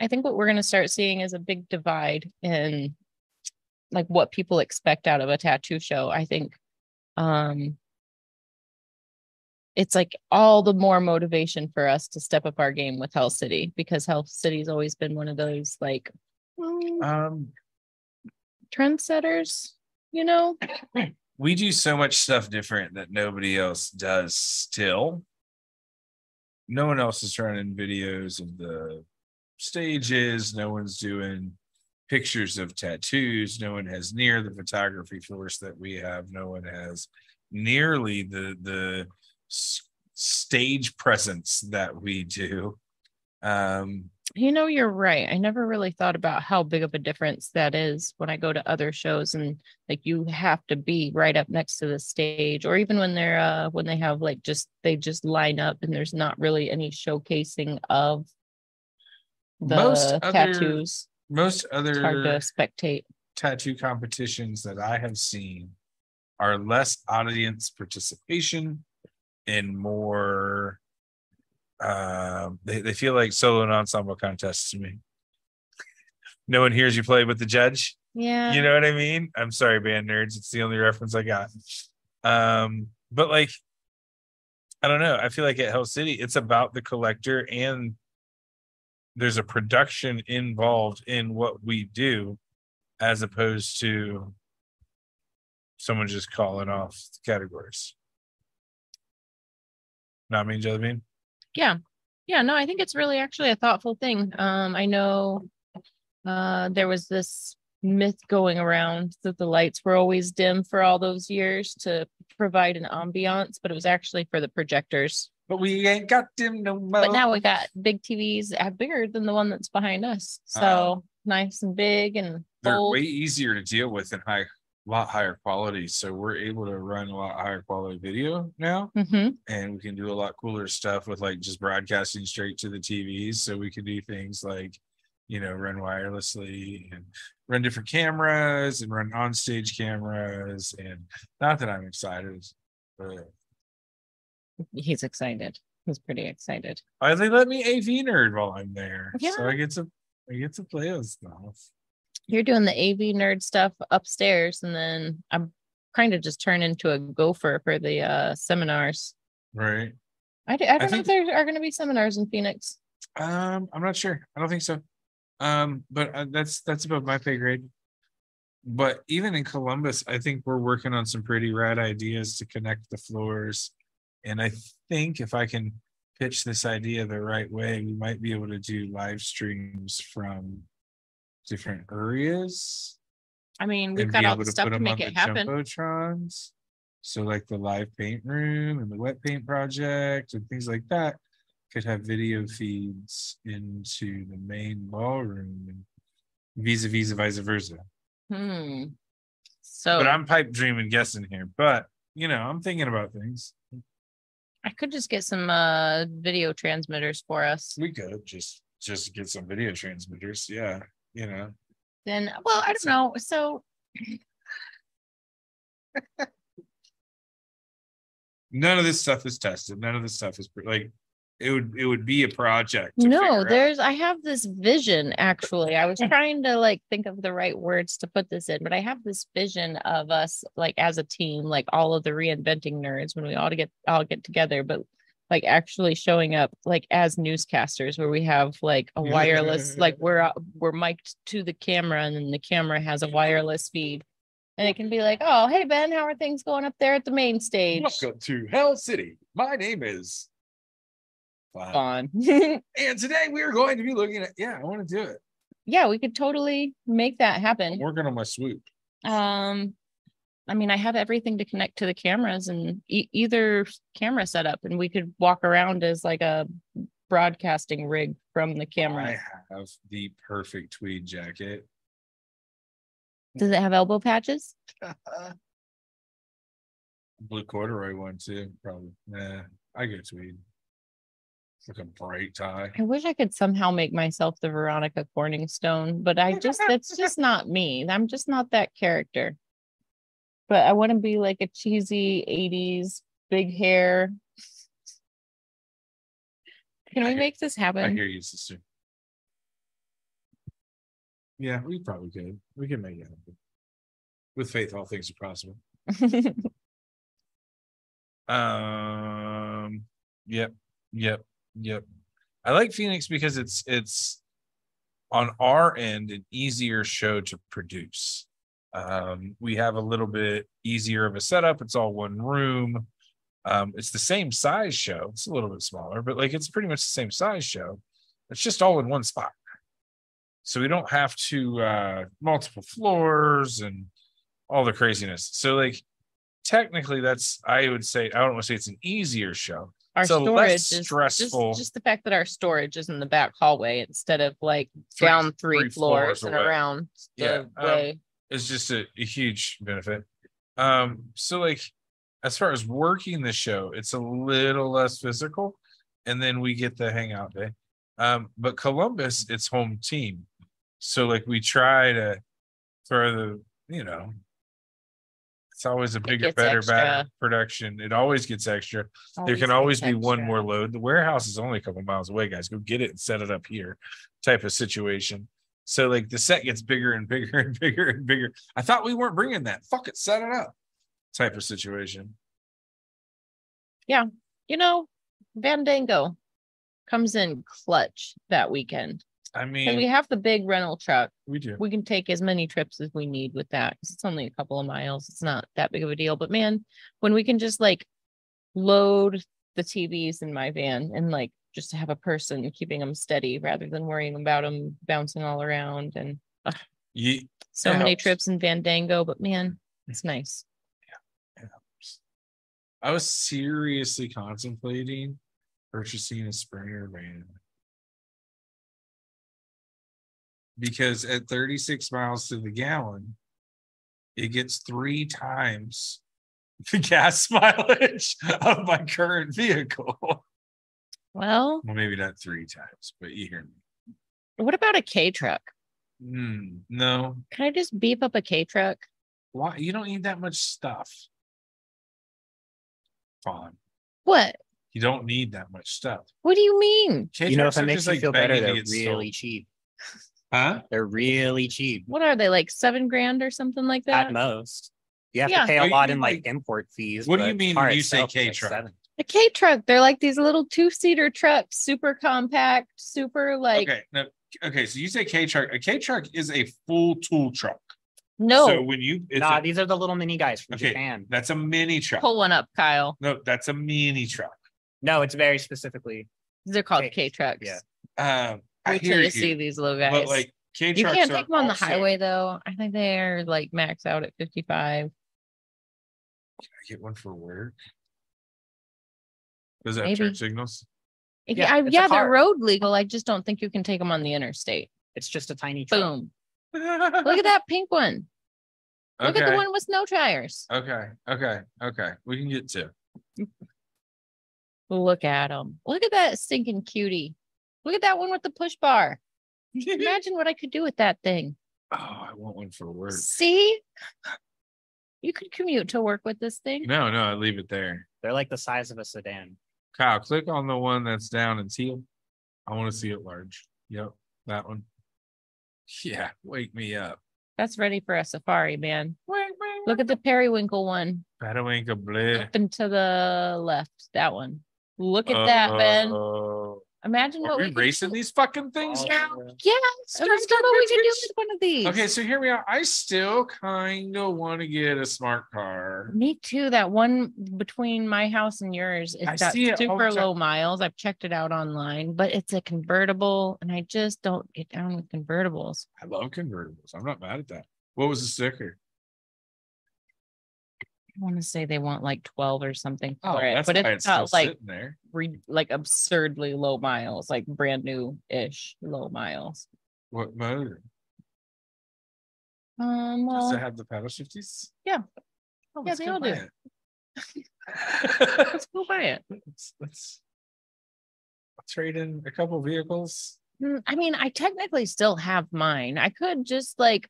I think what we're going to start seeing is a big divide in like what people expect out of a tattoo show. I think, um, it's like all the more motivation for us to step up our game with Hell City because Hell City's always been one of those like mm, Um, trendsetters, you know? we do so much stuff different that nobody else does still. no one else is running videos of the stages. No one's doing pictures of tattoos. No one has near the photography force that we have. No one has nearly the the s- stage presence that we do. Um, You know, you're right. I never really thought about how big of a difference that is when I go to other shows and like you have to be right up next to the stage or even when they're uh when they have like just they just line up and there's not really any showcasing of the Most other tattoos. most It's hard to other spectate. tattoo competitions that I have seen are less audience participation and more um they, they feel like solo and ensemble contests to me. No one hears you play with the judge. Yeah. You know what I mean? I'm sorry, band nerds. It's the only reference I got. Um, but like I don't know. I feel like at Hell City, it's about the collector and there's a production involved in what we do as opposed to someone just calling off categories. Not me, Jelly Bean. Yeah. Yeah, no, I think it's really actually a thoughtful thing. Um, I know uh there was this myth going around that the lights were always dim for all those years to provide an ambiance, but it was actually for the projectors. But we ain't got dim no more. But now we got big TVs uh, bigger than the one that's behind us. So Oh. nice and big and they're bold. way easier to deal with and high lot higher quality. So we're able to run a lot higher quality video now. Mhm. and we can do a lot cooler stuff with like just broadcasting straight to the TVs. So we can do things like, you know, run wirelessly and run different cameras and run on stage cameras. And not that I'm excited, but He's excited. He's pretty excited. why they let me AV nerd while I'm there. So I get to I get to play with stuff. You're doing the AV nerd stuff upstairs, and then I'm kind of just turned into a gopher for the uh seminars. Right. I, I don't know think- if there are going to be seminars in Phoenix. Um, I'm not sure. I don't think so. Um, but uh, that's that's above my pay grade. But even in Columbus, I think we're working on some pretty rad ideas to connect the floors. And I think if I can pitch this idea the right way, we might be able to do live streams from different areas. I mean, we've got all the stuff put to make it happen. jumbotrons. So like the live paint room and the wet paint project and things like that could have video feeds into the main ballroom and vis-a-vis vice versa. Hmm. So But I'm pipe dreaming guessing here, but you know, I'm thinking about things. I could just get some uh video transmitters for us. We could just just get some video transmitters. Yeah, you know. Then, well, I don't know. So None of this stuff is tested. None of this stuff is like it would it would be a project. no, figure out. there's I have this vision actually. I was trying to like think of the right words to put this in, but I have this vision of us like as a team, like all of the reinventing nerds when we all to get all get together, but like actually showing up like as newscasters where we have like a wireless like we're we're mic'd to the camera and then the camera has a wireless feed And it can be like, oh, hey, Ben, how are things going up there at the main stage? Welcome to Hell City. My name is. Fun. And today we are going to be looking at. Yeah, I want to do it. yeah, we could totally make that I'm happen. working on my swoop. Um, I mean, I have everything to connect to the cameras and e- either camera setup, and we could walk around as like a broadcasting rig from the camera. I have the perfect tweed jacket. Does it have elbow patches? Blue corduroy one too, probably. Nah, I get tweed. It's like a bright tie. I wish I could somehow make myself the Veronica Corningstone, but I just that's just not me. I'm just not that character. But I want to be like a cheesy 80s big hair. Can I we hear- make this happen? I happen? hear you, sister. Yeah, we probably could. We can make it happen. With faith, all things are possible. Um, yep, yep, yep. I like Phoenix because it's it's on our end an easier show to produce. Um, we have a little bit easier of a setup. It's all one room. Um, it's the same size show. It's a little bit smaller, but like it's pretty much the same size show. It's just all in one spot. So we don't have to uh multiple floors and all the craziness. So like technically that's I would say I don't want to say it's an easier show. our So storage is just, stressful. just the fact that our storage is in the back hallway instead of like Three- down three, three floors, floors and away. around the Yeah, um, It's just a, a huge benefit. Um, so like as far as working the show, it's a little less physical, and then we get the hangout day. Um, but Columbus, it's home team. So like we try to throw the, you know, it's always a bigger, better, extra. better production. It always gets extra. there can always be one more load. The warehouse is only a couple miles away, guys. Go get it and set it up here, type of situation. So like the set gets bigger and bigger and bigger and bigger. I thought we weren't bringing that. Fuck it, set it up, type of situation. Yeah, you know, Vandango comes in clutch that weekend. I And we have the big rental truck. we do. We can take as many trips as we need with that. it's only a couple of miles. It's not that big of a deal. But man, when we can just like load the TVs in my van and like just to have a person keeping them steady rather than worrying about them bouncing all around and Ye- so many helps. trips in Vandango. But man, mm. it's nice. Yeah, I was seriously contemplating purchasing a Sprinter van. Because at 36 miles to the gallon, it gets three times the gas mileage of my current vehicle. Well, Well, maybe not three times, but you hear me. what about a K truck? Hmm, no, Can I just beep up a K truck? why? You don't need that much stuff. Fine. What? You don't need that much stuff. What do you mean? You know, if K-trucks it makes you like, feel better, they're get sold. really cheap. Huh? They're really cheap What are they like seven grand or something like that? at most. You have Yeah. to pay a you lot in like, like- import fees. what do you mean car when you say itself is, like, K-truck? seven. A K truck. They're like these little two seater trucks, super compact, super like okay, no, okay. So you say K truck. A K truck is a full tool truck. no. So when you, it's Nah, a- these are the little mini guys from Okay. Japan. that's a mini truck. Pull one up, Kyle. No, that's a mini truck. No, it's very specifically. They're called K- K trucks. yeah. Um, I Wait till hear you you, see these little guys. but like K trucks, you can't take them on the also- highway though. I think they're like max out at 55. Can I get one for work? Does that Maybe. turn signals? If Yeah, yeah, I, it's a yeah, they're car. road legal. I just don't think you can take them on the interstate. It's just a tiny truck. Boom. Look at that pink one. Look at the Okay, one with no tires. Okay, okay, okay. We can get two. Look at them. Look at that stinking cutie. Look at that one with the push bar. Imagine what I could do with that thing. Oh, I want one for work. See? You could commute to work with this thing. No, no, I leave it there. They're like the size of a sedan. Kyle, click on the one that's down in teal. I want to see it large. Yep, that one. Yeah, wake me up. That's ready for a safari, man. Look at the periwinkle one Badawinka bleh. up and to the left. That one. Look at that, Ben. Uh-oh. Imagine Are what we we could do. racing these fucking things now? Yes, imagine what we could do with one of these. Okay, so here we are. I still kind of want to get a smart car. Me too. That one between my house and yours, I it's got see it all the super low miles. I've checked it out online, but it's a convertible, and I just don't get down with convertibles. I love convertibles. I'm not mad at that. What was the sticker? I want to say they want like twelve or something Oh, for it, but it's got like there. re- like absurdly low miles, like brand new ish low miles. What motor? Um, Does it have the paddle shifties? Yeah. Oh, Yeah, let's they go all buy do. it. let's go buy it. Let's, let's trade in a couple vehicles. Mm, I mean, I technically still have mine. I could just like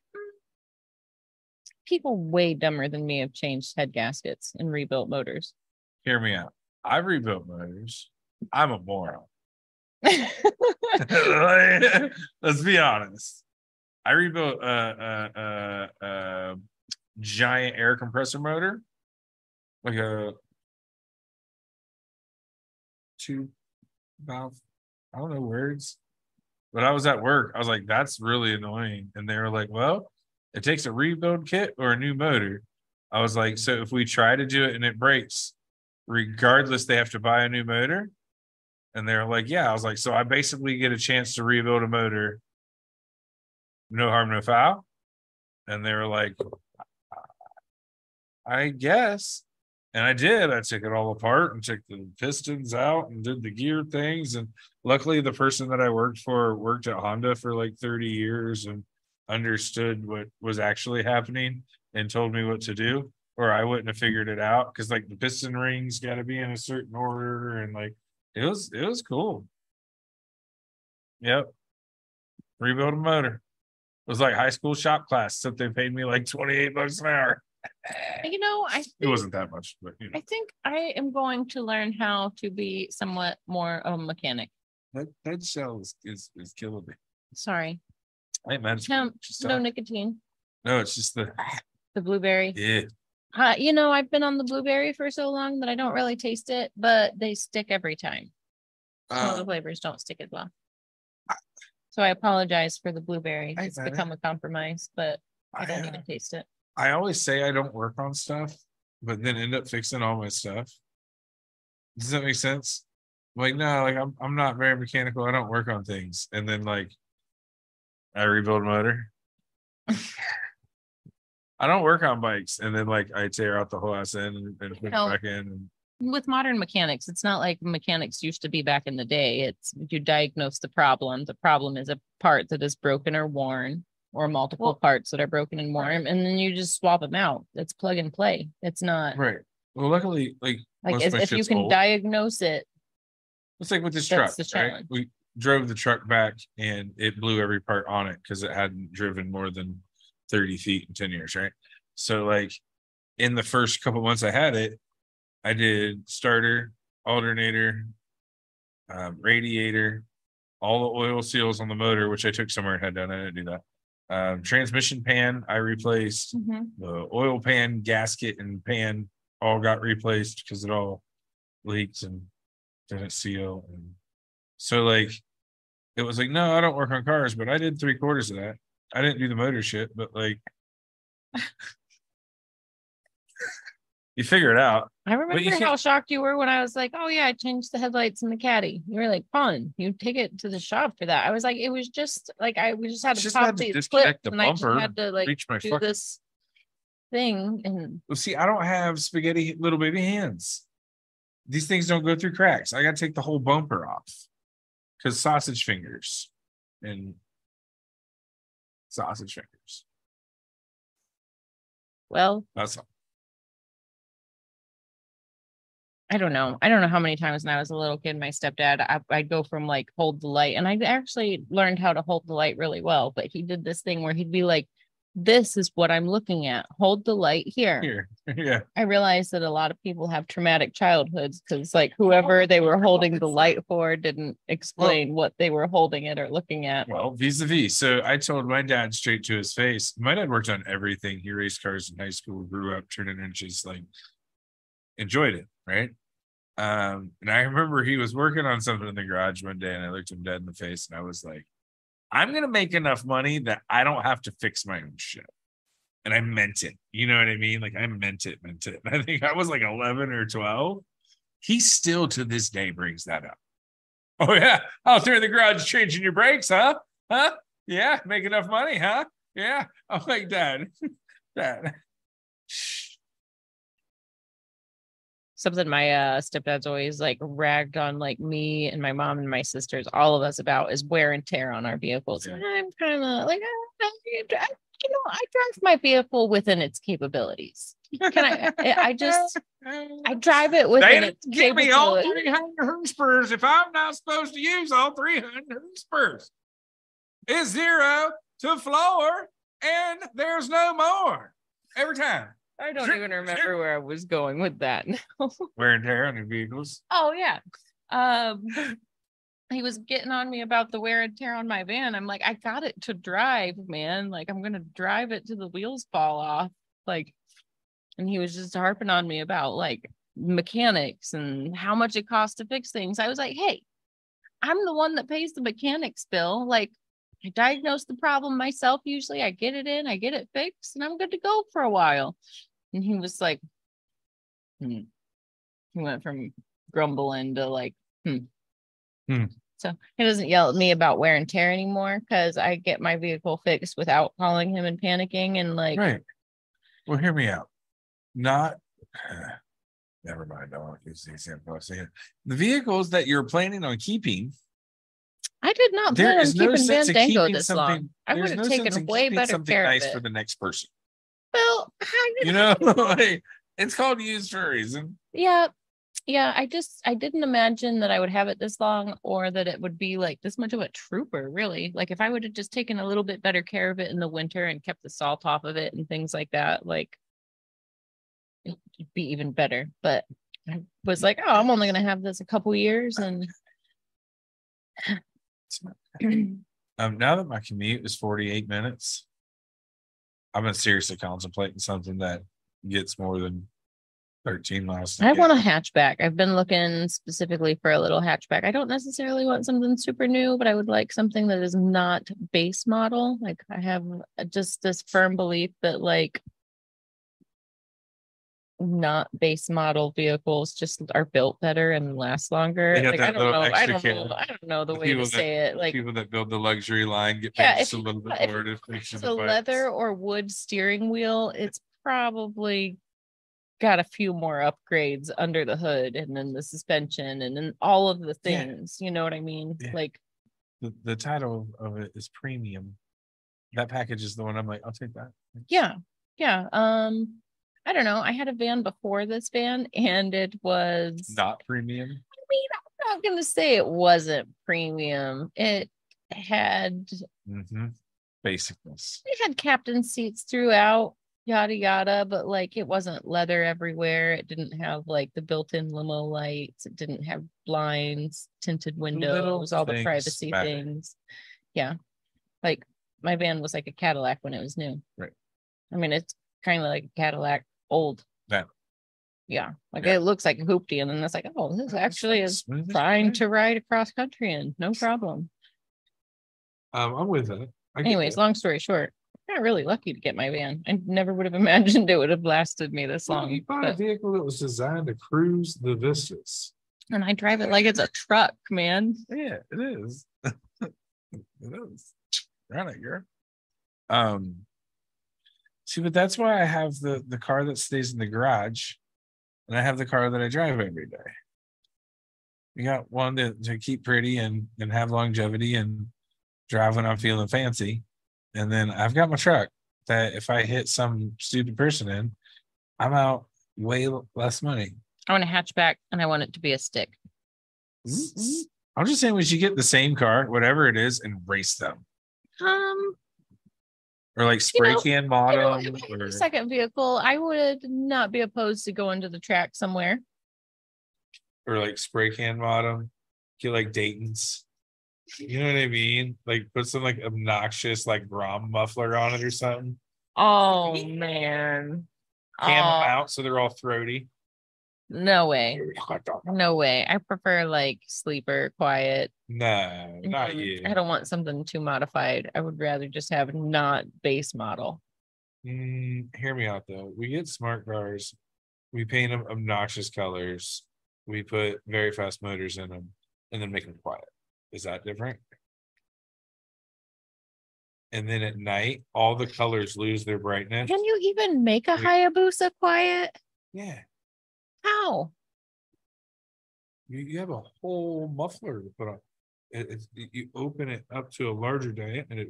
people way dumber than me have changed head gaskets and rebuilt motors. Hear me out. I rebuilt motors. I'm a moron. Let's be honest. I rebuilt a, a, a, a giant air compressor motor, like a two valve. I don't know words, but I was at work. I was like, "That's really annoying," and they were like, "Well, it takes a rebuild kit or a new motor." I was like, "So if we try to do it and it breaks, regardless, they have to buy a new motor." And they're like, yeah. I was like, so I basically get a chance to rebuild a motor. No harm, no foul. And they were like, I guess. And I did. I took it all apart and took the pistons out and did the gear things. And luckily, the person that I worked for worked at Honda for like 30 years and understood what was actually happening and told me what to do, or I wouldn't have figured it out. Cause like the piston rings got to be in a certain order and like, it was it was cool. Yep. Rebuild a motor. It was like high school shop class, except they paid me like 28 bucks an hour. you know, I It wasn't that much, but you know, I think I am going to learn how to be somewhat more of a mechanic. that, that shell is, is is killing me. Sorry, I ain't mad at no, just, no uh, nicotine. no, it's just the The blueberry. yeah. Uh, you know, I've been on the blueberry for so long that I don't really taste it, but they stick every time. Some of the Uh, flavors don't stick as well. So I apologize for the blueberry. I It's get it. become a compromise, but I don't I, uh, even taste it. I always say I don't work on stuff, but then end up fixing all my stuff. Does that make sense? Like, no, like I'm I'm not very mechanical. I don't work on things. And then like I rebuild a motor. I don't work on bikes. And then like I tear out the whole ass end and, and put it back in and With modern mechanics, it's not like mechanics used to be back in the day. It's you diagnose the problem. The problem is a part that is broken or worn, or multiple Well- parts that are broken and worn, and then you just swap them out. It's plug and play. It's not right. Well, luckily, like like most if, my if you can old. diagnose it. It's like with this truck, right? We drove the truck back and it blew every part on it because it hadn't driven more than 30 feet in 10 years, right? So like in the first couple months I had it, I did starter, alternator, um, radiator, all the oil seals on the motor, which I took somewhere and had done. I didn't do that. Um, transmission pan, I replaced the oil pan, gasket, and pan all got replaced because it all leaked and didn't seal. And so, like, it was like, no, I don't work on cars, but I did three quarters of that. I didn't do the motor shit, but like, you figure it out. I remember how can't- shocked you were when I was like, "Oh yeah, I changed the headlights in the caddy." You were like, "Fun, you take it to the shop for that." I was like, "It was just like I we just had to Just pop had to these disconnect clips the and I just bumper, had to like Reach my do fucking. this thing." And Well, see, I don't have spaghetti little baby hands. These things don't go through cracks. I got to take the whole bumper off because sausage fingers and sausage fingers. well, That's all. I don't know. I don't know how many times when I was a little kid, my stepdad, I, I'd go from like hold the light, and I actually learned how to hold the light really well. But he did this thing where he'd be like, "This is what I'm looking at. Hold the light here." here. yeah. I realized that a lot of people have traumatic childhoods because, like, whoever they were holding the light for didn't explain what they were holding it or looking at. Well, vis a vis. So I told my dad straight to his face. My dad worked on everything. He raced cars in high school, grew up, turned in just like enjoyed it, right? Um, and I remember he was working on something in the garage one day, and I looked him dead in the face, and I was like, "I'm gonna make enough money that I don't have to fix my own shit." And I meant it. You know what I mean? Like I meant it, meant it. I think I was like 11 or 12. He still to this day brings that up. Oh yeah, out there in the garage changing your brakes, huh? Huh? Yeah, make enough money, huh? Yeah. I'm like, Dad, Dad. Something my uh stepdad's always like ragged on like me and my mom and my sisters, all of us about is wear and tear on our vehicles. Yeah. And I'm kind of like, I, I, you know, I drive my vehicle within its capabilities. Can I? I just I drive it They its give me all capabilities. 300 spurs if I'm not supposed to use all 300 spurs. It's zero to floor and there's no more every time. I don't even remember where I was going with that. Wear and tear on your vehicles. Oh yeah. Um he was getting on me about the wear and tear on my van. I'm like, I got it to drive, man. Like I'm gonna drive it to the wheels fall off. Like, and he was just harping on me about like mechanics and how much it costs to fix things. I was like, hey, I'm the one that pays the mechanics bill. Like I diagnose the problem myself usually. I get it in, I get it fixed, and I'm good to go for a while. And he was like, hmm. He went from grumbling to like, hmm. Hmm. So he doesn't yell at me about wear and tear anymore because I get my vehicle fixed without calling him and panicking and like Right. Well, hear me out. Not never mind. I won't use the example. The vehicles that you're planning on keeping, I did not plan on no keeping sense in Vandango keeping this long. I would no have taken sense way better care nice of for the next person. Well, I You know, like, it's called used for a reason. yeah, yeah. I just I didn't imagine that I would have it this long or that it would be like this much of a trooper. Really, like if I would have just taken a little bit better care of it in the winter and kept the salt off of it and things like that, like it'd be even better. But I was like, oh, I'm only gonna have this a couple years and. Um, now that my commute is 48 minutes, I've been seriously contemplating something that gets more than 13 miles. I want a hatchback. I've been looking specifically for a little hatchback. I don't necessarily want something super new, but I would like something that is not base model. Like I have just this firm belief that like not base model vehicles just are built better and last longer. Like I don't know. I don't know. I don't know the The way to that- say it. Like people that build the luxury line get Yeah, paid if just a you- little bit if more fix it's a leather or wood steering wheel, it's probably got a few more upgrades under the hood and then the suspension and then all of the Yeah. things. You know what I mean? Yeah. Like The, the title of it is premium. That package is the one I'm like, I'll take that. yeah, yeah. Um, I don't know. I had a van before this van and it was Not premium. I mean, I'm not gonna say it wasn't premium. It had Mm-hmm. Basicness. it had captain seats throughout yada yada but like it wasn't leather everywhere it didn't have like the built-in limo lights it didn't have blinds tinted windows all the privacy better. things yeah like my van was like a cadillac when it was new Right. i mean it's kind of like a cadillac old Yeah. yeah like Yeah. it looks like a hoopty and then it's like oh this actually is Smooth fine to ride across country in no problem Um, I'm with that. Anyways, that. long story short, I got really lucky to get my van. I never would have imagined it would have lasted me this Well, long. You bought a vehicle that was designed to cruise the vistas. and I drive it like it's a truck, man. Yeah, it is. it is. Run it, girl. Um. See, but that's why I have the the car that stays in the garage, and I have the car that I drive every day. You got one to, to keep pretty and and have longevity and drive when I'm feeling fancy, and then I've got my truck that if I hit some stupid person in, I'm out way less money. I want a hatchback and I want it to be a stick. I'm just saying we should get the same car, whatever it is, and race them. Um, or like spray know, can you know, bottom if I had or second vehicle, I would not be opposed to going to the track somewhere. or like spray can bottom. Get like dayton's. You know what i mean? Like put some like obnoxious like rom muffler on it or something. Oh man. cam them Oh, out so they're all throaty No way. No way. I prefer like sleeper, quiet. No, not Mhm. I don't want something too modified. I would rather just have not base model. Mm, hear me out though. We get smart cars. We paint them obnoxious colors. We put very fast motors in them and then make them quiet. Is that different? And then at night, all the colors lose their brightness. Can you even make a Hayabusa quiet? Yeah, How? you, you have a whole muffler to put on. It, it's, you- you open it up to a larger diameter and it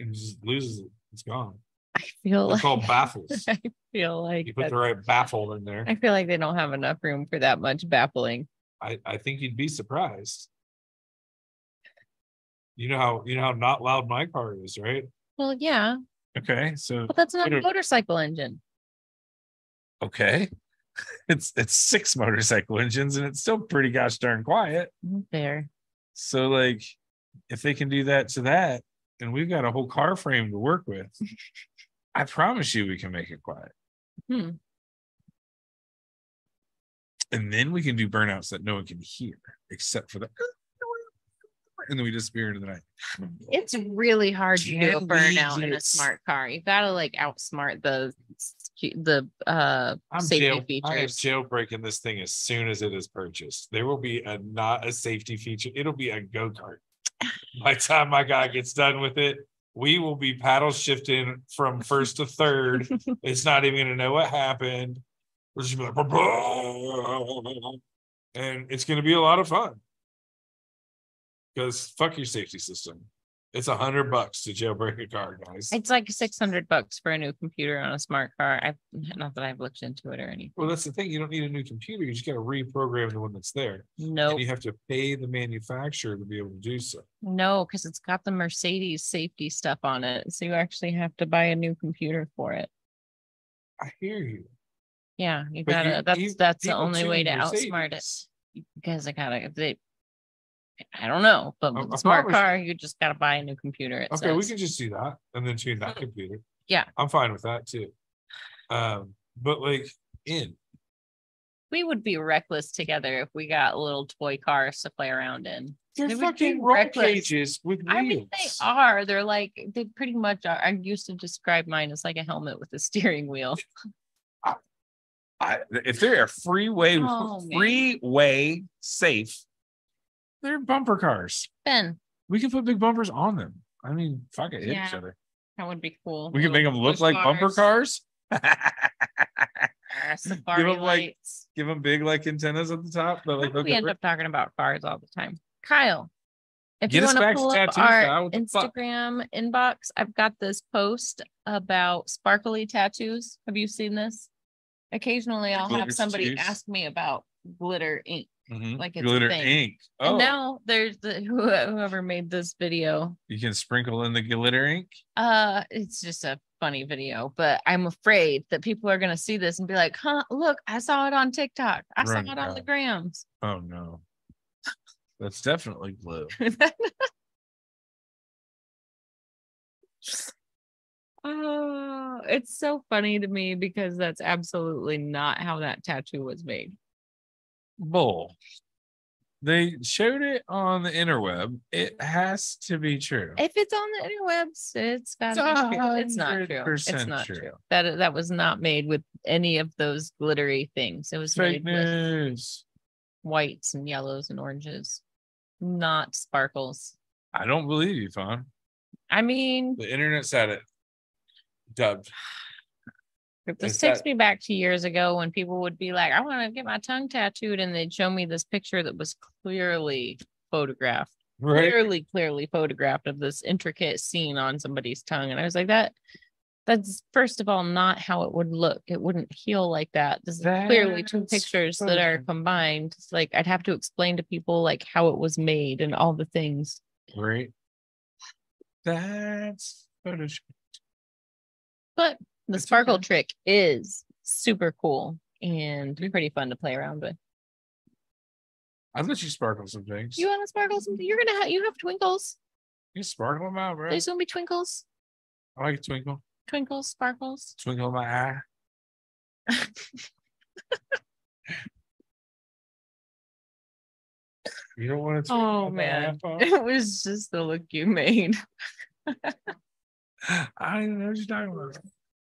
and just loses it. It's gone. I feel It's like called baffles. I feel like You put the right baffle in there. I feel like they don't have enough room for that much baffling. I, I think you'd be surprised. You know how, you know how not loud my car is, right? Well, yeah, Okay, so, but that's not a a- motorcycle engine. okay. It's, it's six motorcycle engines and it's still pretty gosh darn quiet. There. So like, if they can do that to that, and we've got a whole car frame to work with. I promise you we can make it quiet. Hmm. And then we can do burnouts that no one can hear except for the and then we disappear into the night. It's really hard to do a burnout in a smart car. You've gotta like outsmart the the uh I'm safety jail, I am jailbreaking this thing as soon as it is purchased. There will be a not a safety feature. It'll be a go kart. By the time my guy gets done with it, we will be paddle shifting from first to third. It's not even gonna know what happened. We're just gonna be like, and it's gonna be a lot of fun. Because fuck your safety system. It's a hundred bucks to jailbreak a car, guys. It's like six hundred bucks for a new computer on a smart car. I've not that I've looked into it or anything. Well, that's the thing. You don't need a new computer. You just gotta reprogram the one that's there. No, And you have to pay the manufacturer to be able to do so. no, because it's got the Mercedes safety stuff on it. So you actually have to buy a new computer for it. I hear you. Yeah, you But gotta. That's you- that's the only way to tune outsmart it. Mercedes. Because I gotta. They, I don't know, but with I a smart promise- car, you just gotta buy a new computer. It Okay, we can just do that and then tune that computer. Yeah. I'm fine with that too. Um, but like in, we would be reckless together if we got little toy cars to play around in. they're They fucking roll reckless. cages with wheels. I mean, they are. They're like they pretty much are. I used to describe mine as like a helmet with a steering wheel. I, if they're a freeway, Oh, freeway safe, they're bumper cars. Ben, We can put big bumpers on them. I mean, fuck it, hit each other. that would be cool. We can make them look like bumper cars. Safari them, like. Give them big like antennas at the top. But like we end up- up talking about cars all the time. Kyle, if Get you want to pull up tattoos, our. What fuck? Instagram inbox, I've got this post about sparkly tattoos. Have you seen this? Occasionally, I'll have somebody tattoos? ask me about glitter ink. Mhm. like it's glitter ink. And Oh, now there's the who- whoever made this video. you can sprinkle in the glitter ink. Uh, it's just a funny video, but I'm afraid that people are gonna see this and be like, "Huh, look, I saw it on TikTok. I Run, saw it on the grams." Oh no, that's definitely glue. Oh, it's so funny to me because that's absolutely not how that tattoo was made. Bull. They showed it on the interweb. It mm-hmm. has to be true. If it's on the interwebs, it's got it's not true. It's not true. true. That that was not made with any of those glittery things. It was Fake made with news. whites and yellows and oranges, not sparkles. I don't believe you, Fawn. I mean, The internet said it. Dubbed. This Is takes that- me back to years ago when people would be like, I want to get my tongue tattooed. And they'd show me this picture that was clearly photographed, Right. clearly, clearly photographed of this intricate scene on somebody's tongue. And I was like, that that's first of all not how it would look. It wouldn't heal like that. This is clearly two That's pictures that are combined. It's like I'd have to explain to people like how it was made and all the things. Right. That's Photoshop. But the sparkle okay. trick is super cool and pretty fun to play around with. I bet you sparkle some things. You want to sparkle some? You're gonna have you have twinkles. You sparkle them out, bro. There's gonna be twinkles. I like a twinkle. Twinkles, sparkles. Twinkle in my eye. you don't want to. Oh man, it was just the look you made. I don't know what you're talking about.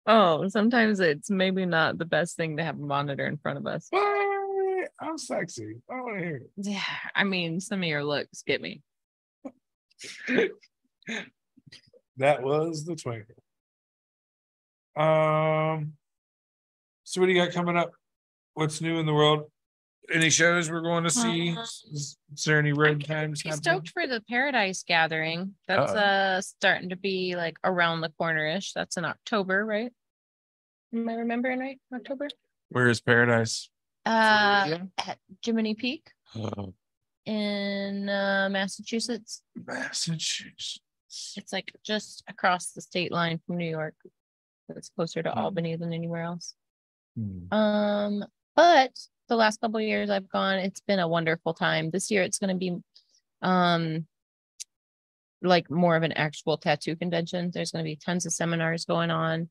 Oh, sometimes it's maybe not the best thing to have a monitor in front of us. What? I'm sexy. I want to hear Yeah, I mean, some of your looks get me. that was the twinkle. Um. So what do you got coming up? What's new in the world? Any shows we're going to see? Uh, Is, is there any road times? Pretty happening? stoked for the Paradise Gathering. That's Uh-oh. uh starting to be like around the corner-ish. That's in October, right? Am I remembering right? October? Where is Paradise? Uh, Florida? at Jiminy Peak Oh, in uh, Massachusetts. Massachusetts. It's like just across the state line from New York. It's closer to Hmm. Albany than anywhere else. Hmm. Um, but the last couple of years I've gone, it's been a wonderful time. This year it's gonna be um like more of an actual tattoo convention. There's gonna be tons of seminars going on.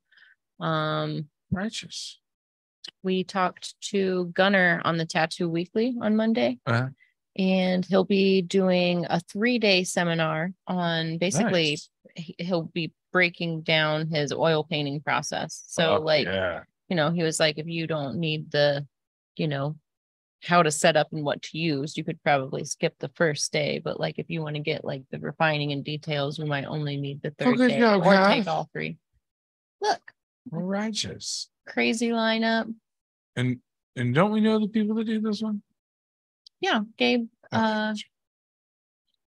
Um, Righteous. we talked to Gunner on the Tattoo Weekly on Monday. Uh-huh. And he'll be doing a three-day seminar on basically Nice. he- he'll be breaking down his oil painting process. So Oh, like yeah. you know, he was like, if you don't need the, you know, how to set up and what to use, you could probably skip the first day. But like, if you want to get like the refining and details, we might only need the third day or guys. take all three. Look, Righteous. crazy lineup. And and don't we know the people that do this one? Yeah, Gabe, Oh, uh,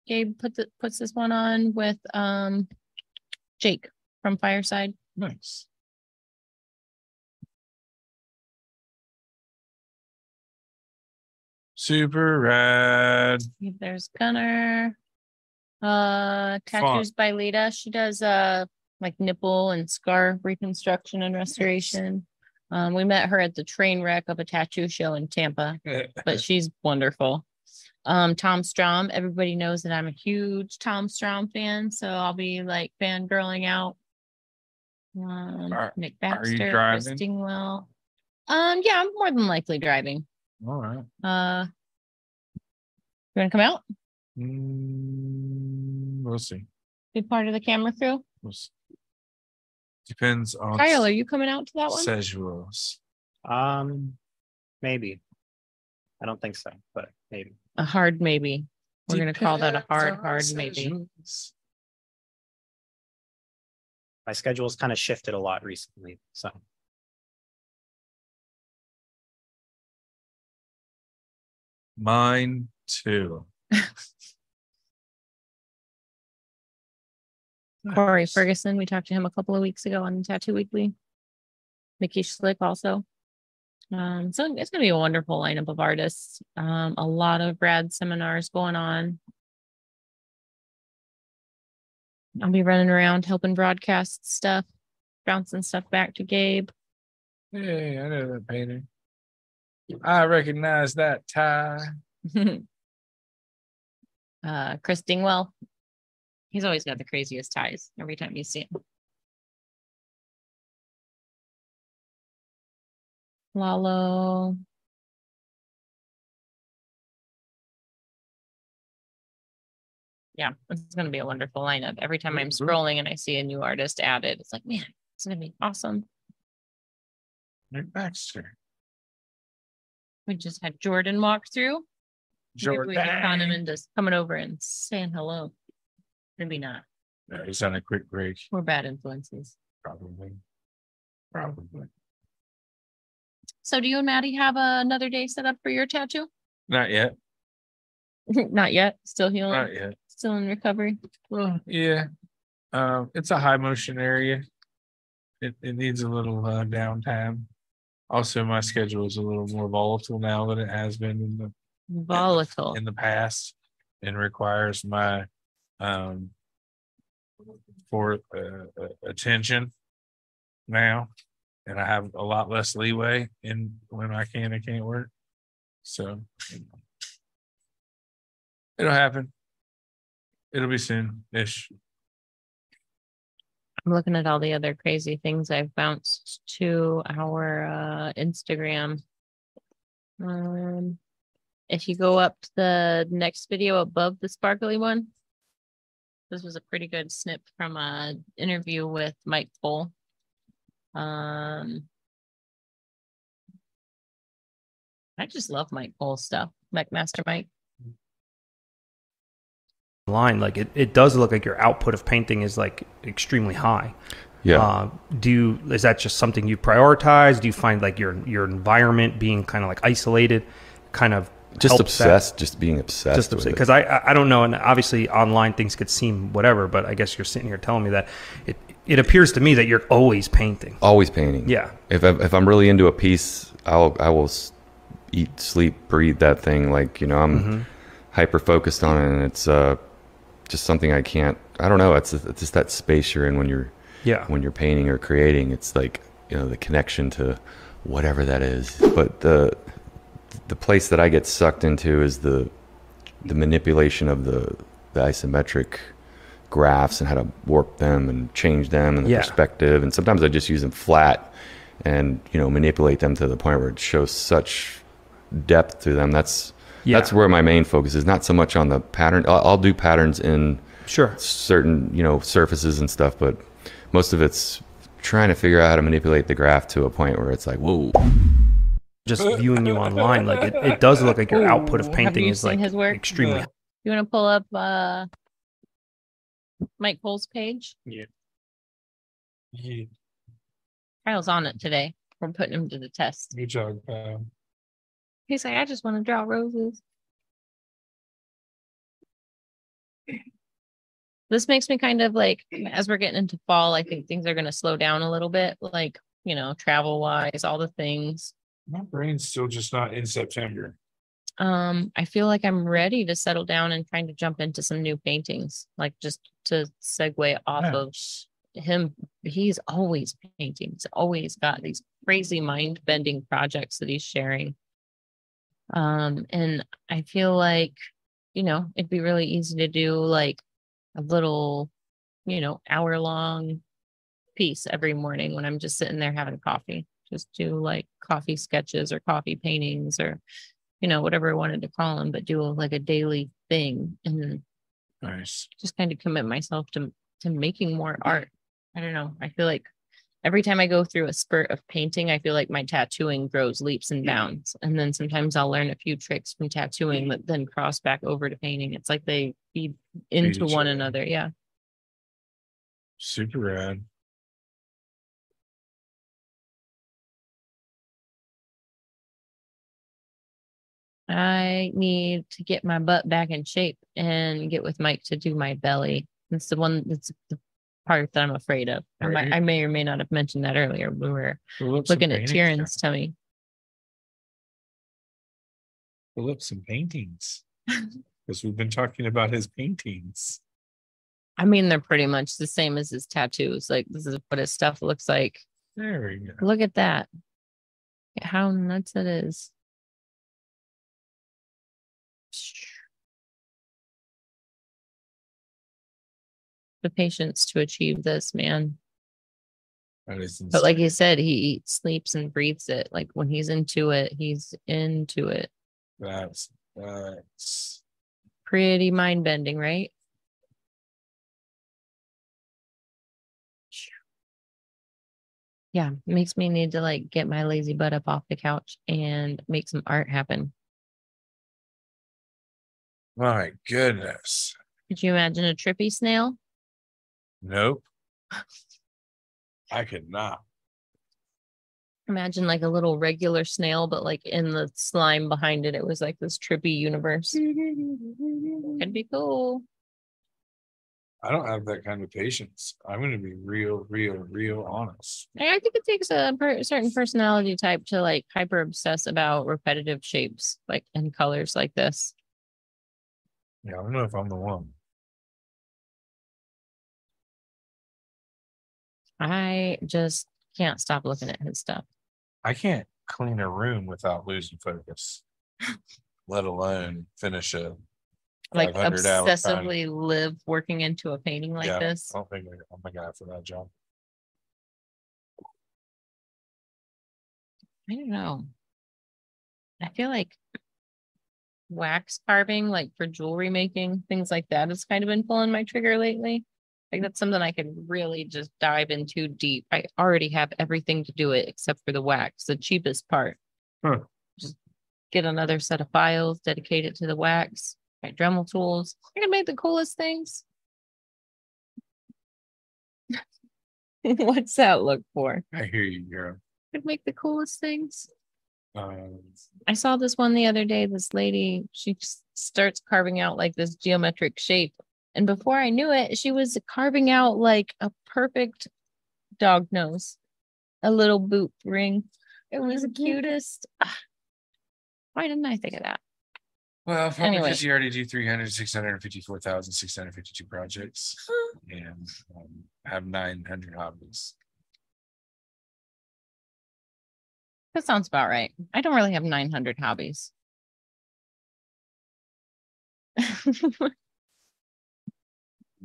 Gabe put the, puts this one on with, um, Jake from Fireside. Nice. Super rad. There's Gunner. Uh, tattoos by Lita. She does uh like nipple and scar reconstruction and restoration. Um, we met her at the train wreck of a tattoo show in Tampa, but she's wonderful. Um, Tom Strom. Everybody knows that I'm a huge Tom Strom fan, so I'll be like fangirling out. Um, Are- Nick Baxter? Dingwell. Um, yeah, I'm more than likely driving. All right. Uh, you want to come out? Mm, we'll see. Be part of the camera crew? We'll see. Depends on Kyle, are you coming out to that one? schedules. Um, maybe. I don't think so, but maybe. A hard maybe. We're gonna call that a hard, hard maybe. My schedule's kind of shifted a lot recently, so. Mine too. Corey Ferguson, we talked to him a couple of weeks ago on Tattoo Weekly. Mickey Schlick also. Um, so it's gonna be a wonderful lineup of artists. Um, a lot of grad seminars going on. I'll be running around helping broadcast stuff, bouncing stuff back to Gabe. Hey, I know that painter. I recognize that tie. uh, Chris Dingwell. He's always got the craziest ties every time you see him. Lalo. Yeah, it's going to be a wonderful lineup. Every time I'm Mhm. scrolling and I see a new artist added, it's like, man, it's going to be awesome. Nick Baxter. We just had Jordan walk through. We can him Jordan. into coming over and saying hello. Maybe not. No, he's on a quick break, We're bad influences. probably. Probably. So do you and Maddie have uh, another day set up for your tattoo? Not yet. Not yet. Still healing. Not yet. Still in recovery. Well, yeah. Um, it's a high motion area. It it needs a little uh downtime. Also, my schedule is a little more volatile now than it has been in the Volatile. in the past and requires my um for uh, uh, attention now and i have a lot less leeway in when i can and can't work so it'll happen it'll be soon ish I'm looking at all the other crazy things I've bounced to our uh, Instagram. Um, if you go up to the next video above the sparkly one. This was a pretty good snip from a interview with Mike Cole. Um. I just love Mike Cole stuff, McMaster Mike. line like it, it does look like your output of painting is like extremely high Yeah. uh, do you is that just something you prioritize do you find like your your environment being kind of like isolated kind of just helps that? obsessed, just being obsessed. just it. because I I- I don't know, and obviously online things could seem whatever, but I guess you're sitting here telling me that it it appears to me that you're always painting. always painting. Yeah, If I, if I'm really into a piece, I'll I will eat, sleep, breathe that thing. Like you know, I'm Mm-hmm. hyper focused on it, and it's uh just something I can't. I don't know. It's it's just that space you're in when you're yeah, when you're painting or creating. It's like you know the connection to whatever that is. But the the place that I get sucked into is the the manipulation of the the isometric graphs and how to warp them and change them and the Yeah. perspective. And sometimes I just use them flat and you know manipulate them to the point where it shows such depth to them. That's Yeah. that's where my main focus is. Not so much on the pattern. I'll, I'll do patterns in sure. certain you know surfaces and stuff but most of it's trying to figure out how to manipulate the graph to a point where it's like whoa Just viewing you online, like it, it does look like your output of painting is like his work? extremely. Yeah. You wanna pull up uh Mike Cole's page? Yeah. Kyle's on it today. We're putting him to the test. Good job, pal. He's like, I just want to draw roses. This makes me kind of like, as we're getting into fall, I think things are going to slow down a little bit, like, you know, travel wise, all the things. My brain's still just not in September. Um, I feel like I'm ready to settle down and trying to jump into some new paintings, like just to segue off of him. He's always painting. He's always got these crazy mind bending projects that he's sharing. Um, and I feel like, you know, it'd be really easy to do like a little, you know, hour long piece every morning when I'm just sitting there having coffee. Just do like coffee sketches or coffee paintings or, you know, whatever I wanted to call them, but do like a daily thing and Nice. just kind of commit myself to to making more art. I don't know. I feel like every time I go through a spurt of painting, I feel like my tattooing grows leaps and bounds. And then sometimes I'll learn a few tricks from tattooing that then cross back over to painting. It's like they feed into each one other. another. Yeah. Super rad. I need to get my butt back in shape and get with Mike to do my belly. It's the one that's the part that I'm afraid of. I, might, I may or may not have mentioned that earlier. We were Pull up some looking at paintings, Tieran's tummy. Pull up some paintings. Because we've been talking about his paintings. I mean, they're pretty much the same as his tattoos. Like this is what his stuff looks like. There we go. Look at that. How nuts it is. The patience to achieve this, man. But like you said, he eats, sleeps, and breathes it. Like when he's into it, he's into it. that's that's Pretty mind bending, right? Yeah, makes me need to like get my lazy butt up off the couch and make some art happen. My goodness. Could you imagine a trippy snail? Nope. I could not. Imagine like a little regular snail, but like in the slime behind it, it was like this trippy universe. It'd be cool. I don't have that kind of patience. I'm gonna be real, real, real honest. I I think it takes a per- certain personality type to like hyper obsess about repetitive shapes, like and colors like this. Yeah, I don't know if I'm the one. I just can't stop looking at his stuff. I can't clean a room without losing focus. Let alone finish a Like 500 hour time. obsessively live working into a painting like Yeah, this. I don't think I'm the guy for that job. I don't know. I feel like wax carving, like for jewelry making, things like that has kind of been pulling my trigger lately. Like that's something I could really just dive into deep. I already have everything to do it except for the wax, the cheapest part. Huh. Just get another set of files, dedicate it to the wax, my Dremel tools. I can make the coolest things. What's that look for? I hear you, girl. Could make the coolest things. Um, I saw this one the other day. This lady, she starts carving out like this geometric shape. And before I knew it, she was carving out like a perfect dog nose, a little boot ring. It was the cutest. Ah, Why didn't I think of that? Well, probably Anyway. because you already do 300, 654,652 projects and um, have 900 hobbies. That sounds about right. I don't really have 900 hobbies.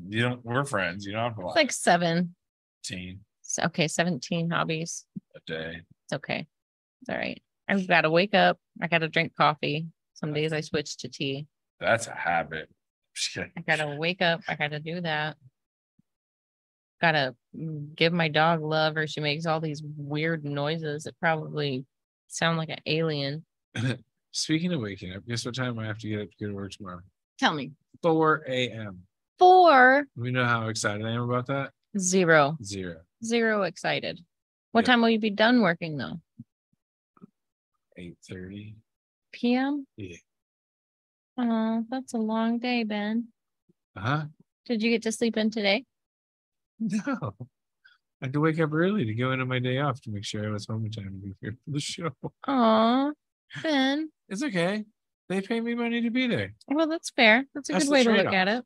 You don't, we're friends. You don't have a lot. like seven. 15 s- Okay, 17 hobbies. a day. It's okay. It's all right. I've got to wake up. I got to drink coffee. Some days I switch to tea. That's a habit. Just kidding. I gotta wake up. I gotta do that. Gotta mm, give my dog love, or she makes all these weird noises that probably sound like an alien. speaking of waking up, guess what time I have to get up to go to work tomorrow? Tell me. 4 a.m. Four We know how excited I am about that. Zero. zero Zero excited. What Yeah. time will you be done working though? 8:30. PM? Yeah. Oh, that's a long day, Ben. Uh-huh. Did you get to sleep in today? No. I had to wake up early to go into my day off to make sure I was home in time to be here for the show. Aw, Ben. It's okay. They pay me money to be there. Well, that's fair. That's a That's good the way to look trade-off. at it.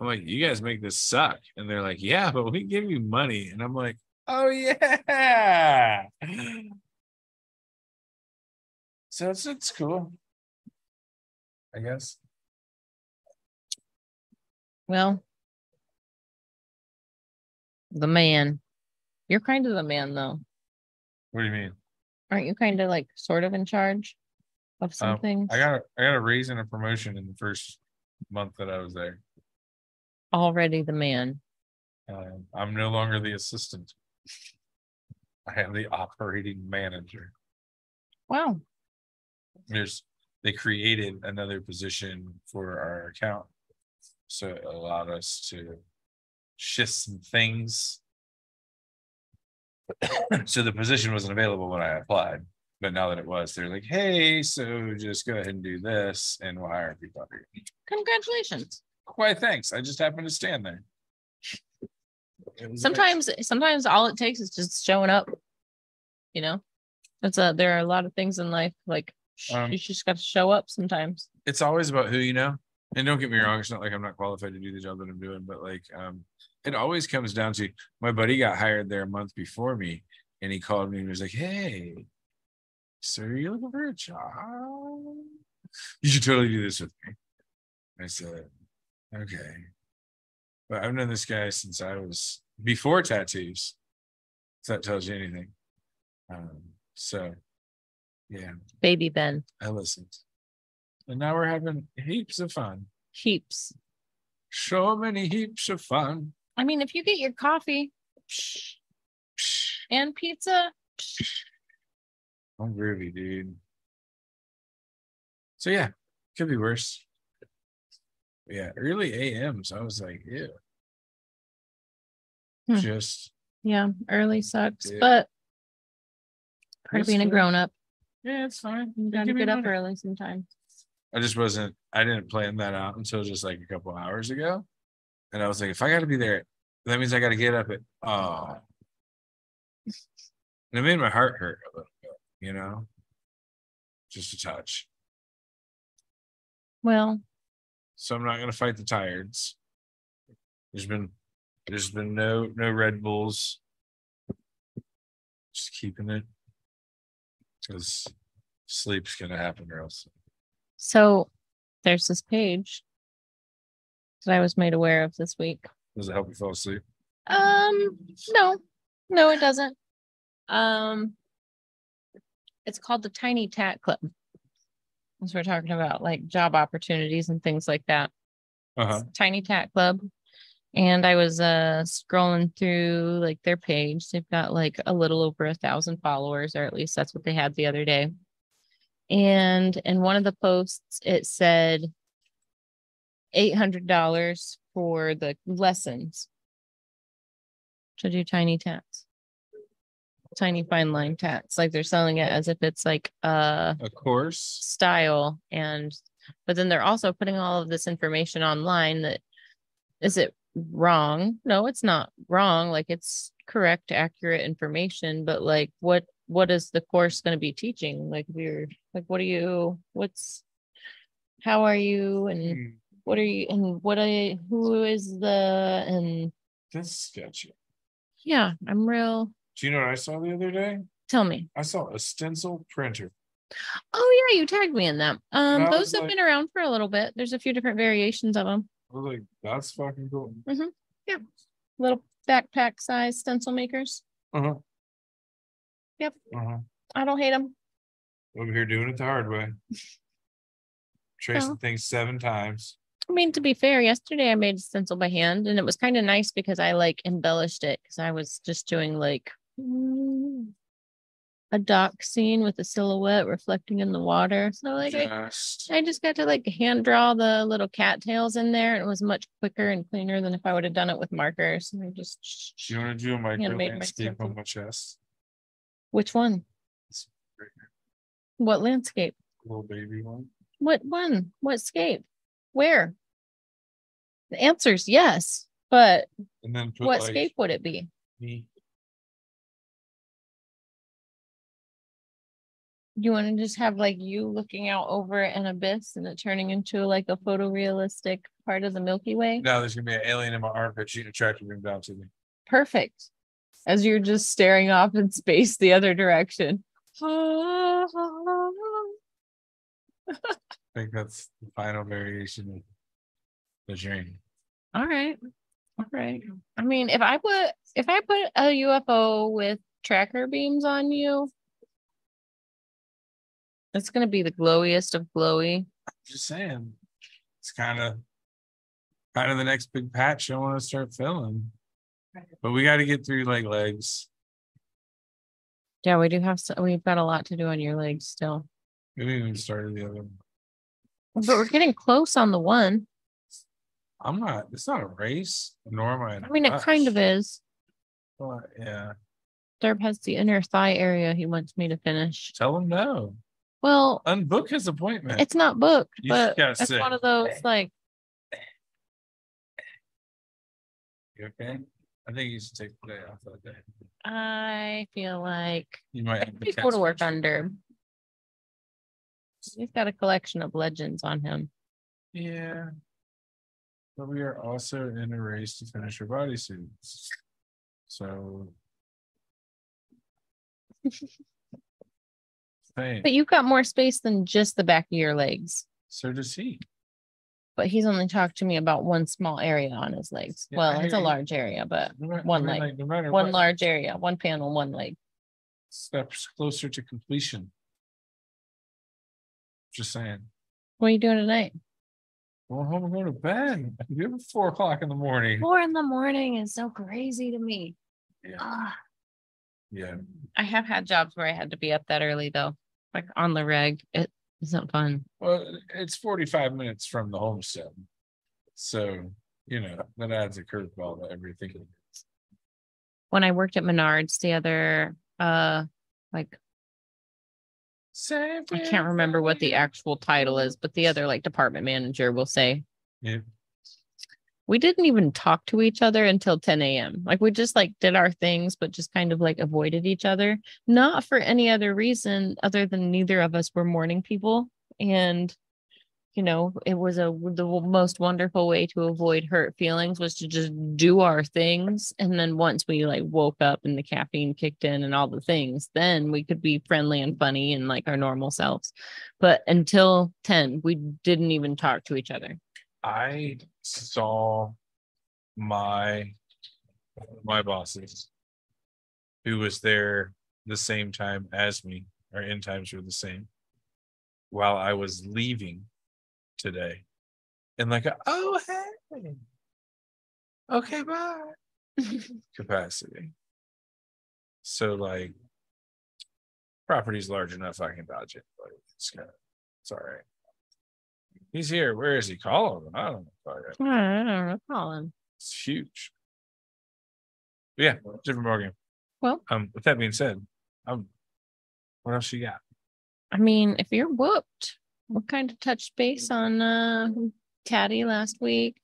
I'm like, you guys make this suck. And they're like, yeah, but we give you money. And I'm like, oh yeah. So it's, it's cool. I guess. Well, the man. You're kind of the man, though. What do you mean? Aren't you kind of like sort of in charge of some Um, things? I got a, I got a raise and a promotion in the first month that I was there. Already the man. Um, I'm no longer the assistant. I am the operating manager. Wow. There's they created another position for our account. So it allowed us to shift some things. so the position wasn't available when I applied, but now that it was, they're like, hey, so just go ahead and do this and we'll hire people. here." Congratulations. Why, thanks. I just happened to stand there. It was nice. Sometimes, sometimes all it takes is just showing up. You know, it's a there are a lot of things in life like sh- Um, you just got to show up sometimes. it's always about who you know. And don't get me wrong, it's not like I'm not qualified to do the job that I'm doing, but like um it always comes down to my buddy got hired there a month before me and he called me and was like, Hey, so are you looking for a job? You should totally do this with me. I said, Okay. But I've known this guy since I was before tattoos. If that tells you anything. Um, so yeah, Baby Ben, I listened. And now we're having heaps of fun. heaps. So many heaps of fun. I mean, if you get your coffee and pizza, I'm groovy, dude. So yeah, could be worse. Yeah, early AM. So I was like, yeah. Hmm. Just yeah, early sucks, Yeah. but part of being a grown up, yeah, it's fine. You gotta get up money. early sometimes. I just wasn't. I didn't plan that out until just like a couple hours ago, and I was like, if I got to be there, that means I got to get up at oh, and it made my heart hurt a little bit, you know, just a touch. Well, So I'm not gonna fight the tireds. There's been, there's been no no Red Bulls. Just keeping it, because sleep's gonna happen real soon. so there's this page that I was made aware of this week. Does it help you fall asleep? Um, no, no, it doesn't. Um, it's called the Tiny Tat Club. As we're talking about like job opportunities and things like that. Uh-huh. Tiny Tat Club. And I was uh scrolling through like their page. They've got like a little over a thousand followers, or at least that's what they had the other day. And in one of the posts, it said eight hundred dollars for the lessons to do tiny tats. Tiny fine line tats. Like they're selling it as if it's like a Of course. style and but then they're also putting all of this information online that is it wrong no it's not wrong like it's correct accurate information but like what what is the course going to be teaching like we're like what are you what's how are you and Hmm, what are you and what I who is the and That's sketchy. yeah i'm real Do you know what I saw the other day? tell me I saw a stencil printer. oh yeah you tagged me in that um those have like- been around for a little bit there's a few different variations of them I was like, that's fucking cool. Mm-hmm. Yeah, little backpack size stencil makers Uh-huh. Yep. Uh-huh. i don't hate them Over here doing it the hard way. Tracing things seven times. I mean, to be fair, yesterday I made a stencil by hand and it was kind of nice because I like embellished it because I was just doing like mm, a dock scene with a silhouette reflecting in the water. So like I, Just I just got to like hand draw the little cattails in there it was much quicker and cleaner than if I would have done it with markers. And I just Do you want to do a micro landscape on my chest? which one? Right. What landscape? Little baby one. What one? What scape? Where? The answer's yes, but And then what like scape would it be? me. you want to just have like you looking out over an abyss and it turning into like a photorealistic part of the Milky Way? No, there's gonna be an alien in my armpit shooting a tractor beam down to me. Perfect. As you're just staring off in space the other direction. I think that's the final variation of the dream. All right. All right. I mean, if I put if I put a UFO with tracker beams on you, it's gonna be the glowiest of glowy. Just saying. It's kind of kind of the next big patch I want to start filling. But we got to get through like legs. Yeah, we do have so we've got a lot to do on your legs still. We haven't even started the other one. But we're getting close on the one. I'm not, it's not a race, nor am I. I mean, it kind of is. but yeah. Durb has the inner thigh area he wants me to finish. Tell him no. Well, Unbook his appointment. it's not booked, You but it's say, one of those like You okay? I think you should take the day off that day. I feel like You might. Be cool to work on Durb. He's got a collection of legends on him. Yeah. But we are also in a race to finish our bodysuits. So. Same, But you've got more space than just the back of your legs. so does he. But he's only talked to me about one small area on his legs. Yeah, Well, it's a large area, but No ma- I one mean, leg. like, No one what, large area, one panel, one leg. steps closer to completion. Just saying. What are you doing tonight? Going home and going to bed. You have four o'clock in the morning. Four in the morning is so crazy to me. Yeah. Ah. Yeah. I have had jobs where I had to be up that early though, like on the reg. It isn't fun. Well, it's forty-five minutes from the homestead. So, you know, that adds a curveball to everything. When I worked at Menards the other, uh, like I can't remember what the actual title is, but the other like department manager will say, Yeah, we didn't even talk to each other until 10 a.m. Like we just like did our things, but just kind of like avoided each other, not for any other reason other than neither of us were morning people. And, you know, it was a the most wonderful way to avoid hurt feelings was to just do our things. And then once we like woke up and the caffeine kicked in and all the things, then we could be friendly and funny and like our normal selves. But until 10, we didn't even talk to each other. I saw my my bosses who was there the same time as me, our end times were the same. while I was leaving today. And like, a, oh, hey. Okay, bye. Capacity. So, like, property's large enough I can dodge it, but it's kind of, it's all right. He's here. Where is he? Call him. I don't know. I don't know, Colin. It's huge. But yeah, different ballgame. Well- um, with that being said, um, what else you got? I mean, if you're whooped, what kind of touch base on uh Caddy last week?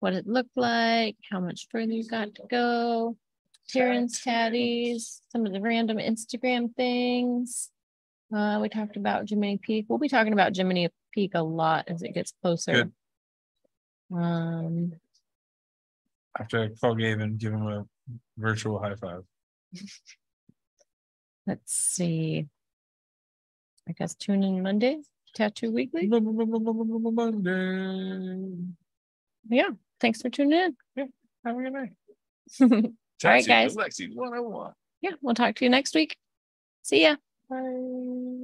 What it looked like, how much further you got to go, Terrence Caddies, some of the random Instagram things. Uh, we talked about Jiminy Peak. We'll be talking about Jiminy Peak a lot as it gets closer. Good. Um, After I call Gabe and give him a virtual high five. let's see. I guess tune in Monday, Tattoo Weekly. Monday. Yeah, thanks for tuning in. Yeah. Have a good night. All right, guys. Lexi 101. Yeah, we'll talk to you next week. See ya. Bye.